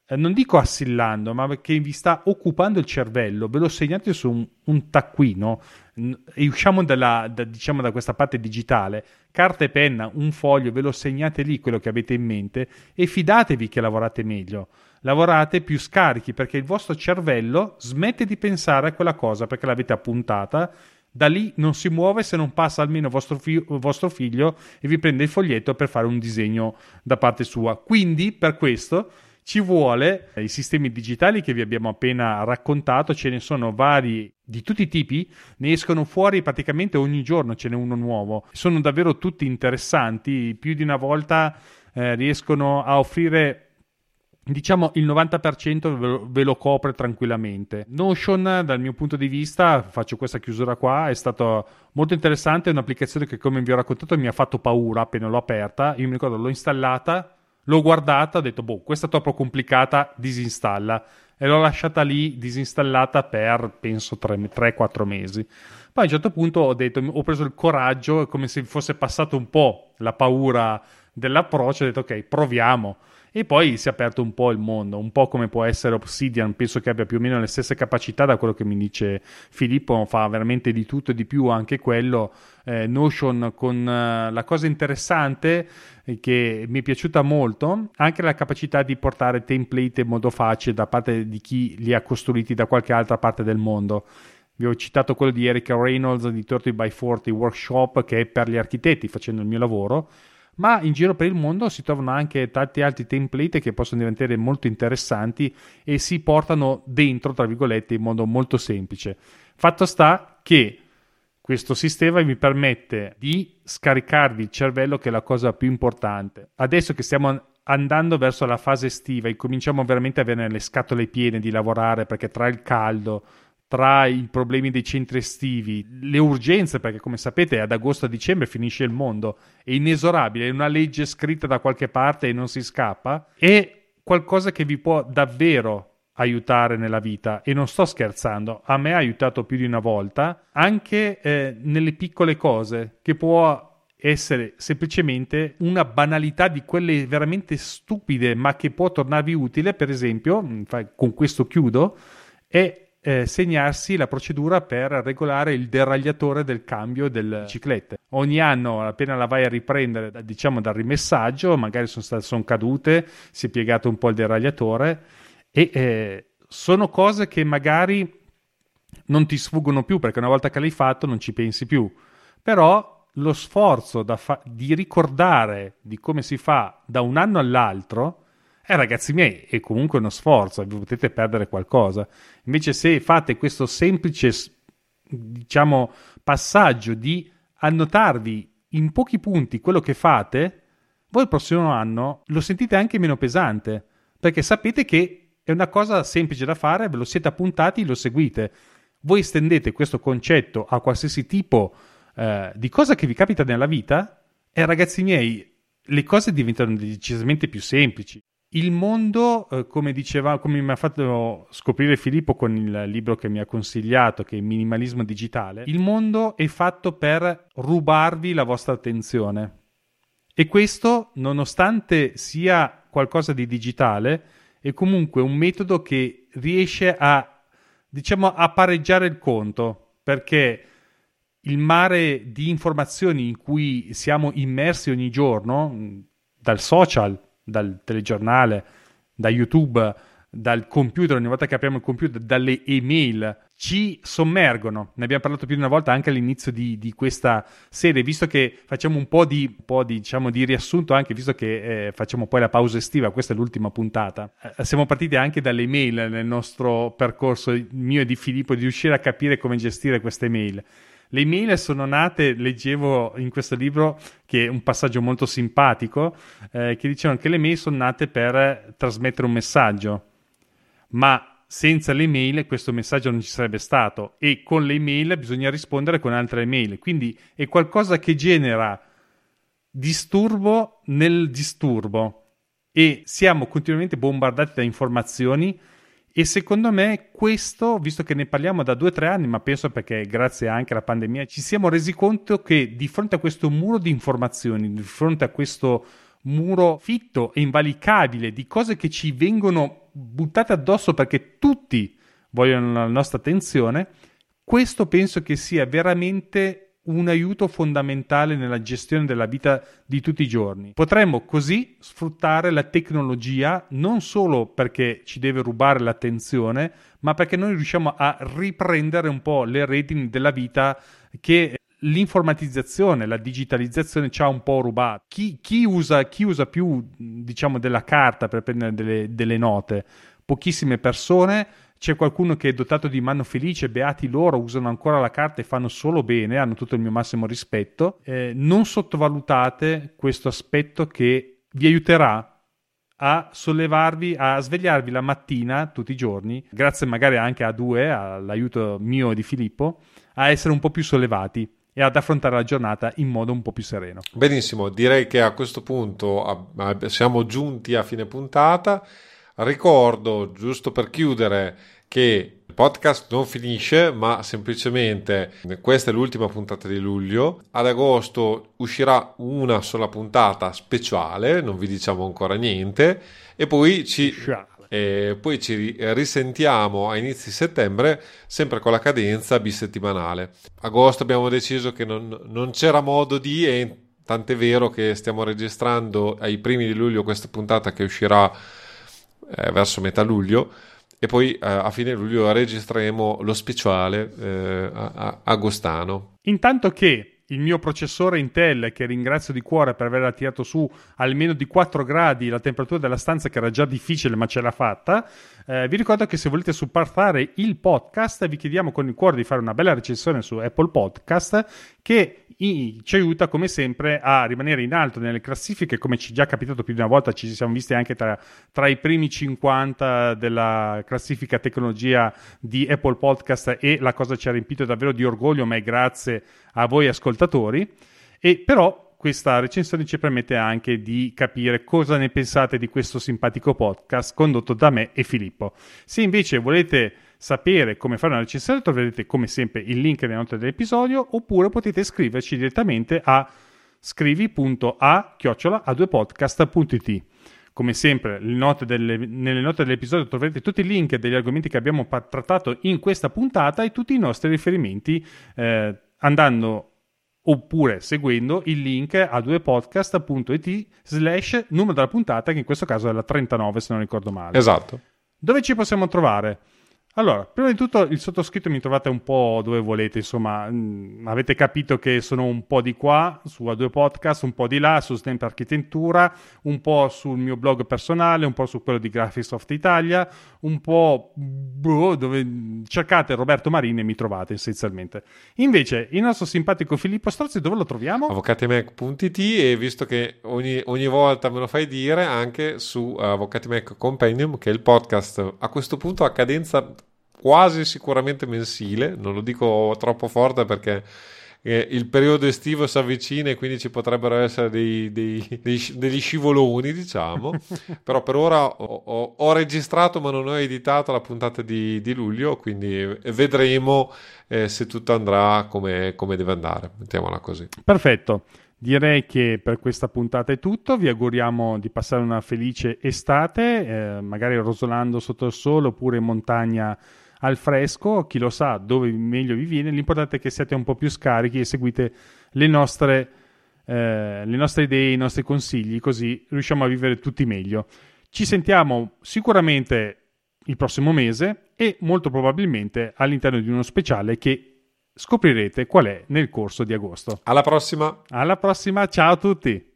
eh, non dico assillando, ma che vi sta occupando il cervello, ve lo segnate su un, un taccuino e usciamo dalla, da, diciamo, da questa parte digitale, carta e penna, un foglio, ve lo segnate lì quello che avete in mente e fidatevi che lavorate meglio lavorate più scarichi perché il vostro cervello smette di pensare a quella cosa perché l'avete appuntata. Da lì non si muove se non passa almeno vostro, fi- vostro figlio e vi prende il foglietto per fare un disegno da parte sua. Quindi, per questo, ci vuole i sistemi digitali che vi abbiamo appena raccontato, ce ne sono vari di tutti i tipi, ne escono fuori praticamente ogni giorno, ce n'è uno nuovo. Sono davvero tutti interessanti, più di una volta eh, riescono a offrire diciamo il 90% ve lo, copre tranquillamente. Notion, dal mio punto di vista, faccio questa chiusura qua, è stato molto interessante, è un'applicazione che come vi ho raccontato mi ha fatto paura appena l'ho aperta, io mi ricordo l'ho installata, l'ho guardata, ho detto boh, questa è troppo complicata, disinstalla e l'ho lasciata lì disinstallata per penso 3-4 mesi. Poi a un certo punto ho detto, ho preso il coraggio, come se fosse passato un po' la paura dell'approccio, ho detto ok, proviamo e poi si è aperto un po' il mondo, un po' come può essere Obsidian, penso che abbia più o meno le stesse capacità da quello che mi dice Filippo, fa veramente di tutto e di più anche quello. Eh, Notion con uh, la cosa interessante eh, che mi è piaciuta molto, anche la capacità di portare template in modo facile da parte di chi li ha costruiti da qualche altra parte del mondo. Vi ho citato quello di Eric Reynolds di 30x40 Workshop che è per gli architetti facendo il mio lavoro ma in giro per il mondo si trovano anche tanti altri template che possono diventare molto interessanti e si portano dentro, tra virgolette, in modo molto semplice. Fatto sta che questo sistema vi permette di scaricarvi il cervello, che è la cosa più importante. Adesso che stiamo andando verso la fase estiva e cominciamo veramente a avere le scatole piene di lavorare perché tra il caldo, tra i problemi dei centri estivi, le urgenze, perché come sapete ad agosto a dicembre finisce il mondo, è inesorabile, è una legge scritta da qualche parte e non si scappa, è qualcosa che vi può davvero aiutare nella vita. E non sto scherzando, a me ha aiutato più di una volta, anche eh, nelle piccole cose, che può essere semplicemente una banalità di quelle veramente stupide, ma che può tornarvi utile, per esempio, con questo chiudo, è eh, segnarsi la procedura per regolare il deragliatore del cambio delle biciclette. Ogni anno, appena la vai a riprendere, diciamo dal rimessaggio, magari sono, state, sono cadute, si è piegato un po' il deragliatore e eh, sono cose che magari non ti sfuggono più perché una volta che l'hai fatto non ci pensi più. Però lo sforzo fa- di ricordare di come si fa da un anno all'altro eh, ragazzi miei, è comunque uno sforzo, vi potete perdere qualcosa. Invece, se fate questo semplice, diciamo, passaggio di annotarvi in pochi punti quello che fate, voi il prossimo anno lo sentite anche meno pesante, perché sapete che è una cosa semplice da fare, ve lo siete appuntati, lo seguite. Voi estendete questo concetto a qualsiasi tipo eh, di cosa che vi capita nella vita e ragazzi miei, le cose diventano decisamente più semplici. Il mondo, eh, come diceva, come mi ha fatto scoprire Filippo con il libro che mi ha consigliato, che è Minimalismo Digitale, il mondo è fatto per rubarvi la vostra attenzione. E questo, nonostante sia qualcosa di digitale, è comunque un metodo che riesce a, diciamo, a pareggiare il conto, perché il mare di informazioni in cui siamo immersi ogni giorno, dal social, dal telegiornale, da YouTube, dal computer, ogni volta che apriamo il computer, dalle email, ci sommergono. Ne abbiamo parlato più di una volta anche all'inizio di, di questa serie, visto che facciamo un po' di, un po di, diciamo, di riassunto, anche visto che eh, facciamo poi la pausa estiva, questa è l'ultima puntata. Eh, siamo partiti anche dalle email nel nostro percorso mio e di Filippo di riuscire a capire come gestire queste email. Le email sono nate, leggevo in questo libro, che è un passaggio molto simpatico, eh, che dicevano che le mail sono nate per trasmettere un messaggio, ma senza le mail questo messaggio non ci sarebbe stato. E con le email bisogna rispondere con altre email. Quindi è qualcosa che genera disturbo nel disturbo. E siamo continuamente bombardati da informazioni e secondo me questo, visto che ne parliamo da due o tre anni, ma penso perché grazie anche alla pandemia ci siamo resi conto che di fronte a questo muro di informazioni, di fronte a questo muro fitto e invalicabile di cose che ci vengono buttate addosso perché tutti vogliono la nostra attenzione, questo penso che sia veramente un aiuto fondamentale nella gestione della vita di tutti i giorni. Potremmo così sfruttare la tecnologia non solo perché ci deve rubare l'attenzione, ma perché noi riusciamo a riprendere un po' le redini della vita che l'informatizzazione, la digitalizzazione ci ha un po' rubato. Chi, chi, usa, chi usa, più, diciamo, della carta per prendere delle, delle note? Pochissime persone c'è qualcuno che è dotato di mano felice, beati loro, usano ancora la carta e fanno solo bene, hanno tutto il mio massimo rispetto. Eh, non sottovalutate questo aspetto che vi aiuterà a sollevarvi, a svegliarvi la mattina tutti i giorni, grazie magari anche a due, all'aiuto mio e di Filippo, a essere un po' più sollevati e ad affrontare la giornata in modo un po' più sereno. Benissimo, direi che a questo punto siamo giunti a fine puntata. Ricordo, giusto per chiudere, che il podcast non finisce, ma semplicemente questa è l'ultima puntata di luglio. Ad agosto uscirà una sola puntata speciale, non vi diciamo ancora niente, e poi ci, e poi ci risentiamo a inizi settembre, sempre con la cadenza bisettimanale. Agosto abbiamo deciso che non, non c'era modo di, e tant'è vero che stiamo registrando ai primi di luglio questa puntata che uscirà eh, verso metà luglio e poi eh, a fine luglio registreremo lo speciale eh, a, a, agostano. Intanto che il mio processore Intel, che ringrazio di cuore per aver tirato su almeno di 4 gradi la temperatura della stanza, che era già difficile, ma ce l'ha fatta. Eh, vi ricordo che se volete supportare il podcast, vi chiediamo con il cuore di fare una bella recensione su Apple Podcast, che ci aiuta come sempre a rimanere in alto nelle classifiche, come ci è già capitato più di una volta, ci siamo visti anche tra, tra i primi 50 della classifica tecnologia di Apple Podcast e la cosa ci ha riempito davvero di orgoglio, ma è grazie a voi ascoltatori. E però questa recensione ci permette anche di capire cosa ne pensate di questo simpatico podcast condotto da me e Filippo. Se invece volete sapere come fare una recensione troverete come sempre il link nelle note dell'episodio oppure potete scriverci direttamente a scrivi.a-a2podcast.it come sempre note delle, nelle note dell'episodio troverete tutti i link degli argomenti che abbiamo trattato in questa puntata e tutti i nostri riferimenti eh, andando oppure seguendo il link a 2podcast.it slash numero della puntata che in questo caso è la 39 se non ricordo male esatto dove ci possiamo trovare? Allora, prima di tutto il sottoscritto mi trovate un po' dove volete, insomma, mh, mm, avete capito che sono un po' di qua su A2 Podcast, un po' di là su Stamp Architettura, un po' sul mio blog personale, un po' su quello di Graphisoft Italia, un po' boh, dove cercate Roberto Marini e mi trovate essenzialmente. Invece, il nostro simpatico Filippo Strozzi dove lo troviamo? Avvocatimec.it e visto che ogni, ogni, volta me lo fai dire anche su Avvocatimec Compendium, che è il podcast a questo punto a cadenza quasi sicuramente mensile, non lo dico troppo forte perché eh, il periodo estivo si avvicina e quindi ci potrebbero essere dei, dei, dei, degli scivoloni, diciamo. Però per ora ho, ho, ho, registrato ma non ho editato la puntata di, di luglio, quindi vedremo eh, se tutto andrà come, come deve andare, mettiamola così. Perfetto. Direi che per questa puntata è tutto, vi auguriamo di passare una felice estate, eh, magari rosolando sotto il sole oppure in montagna al fresco, chi lo sa dove meglio vi viene, l'importante è che siate un po' più scarichi e seguite le nostre, eh, le nostre idee, i nostri consigli, così riusciamo a vivere tutti meglio. Ci sentiamo sicuramente il prossimo mese e molto probabilmente all'interno di uno speciale che scoprirete qual è nel corso di agosto. Alla prossima! Alla prossima, ciao a tutti!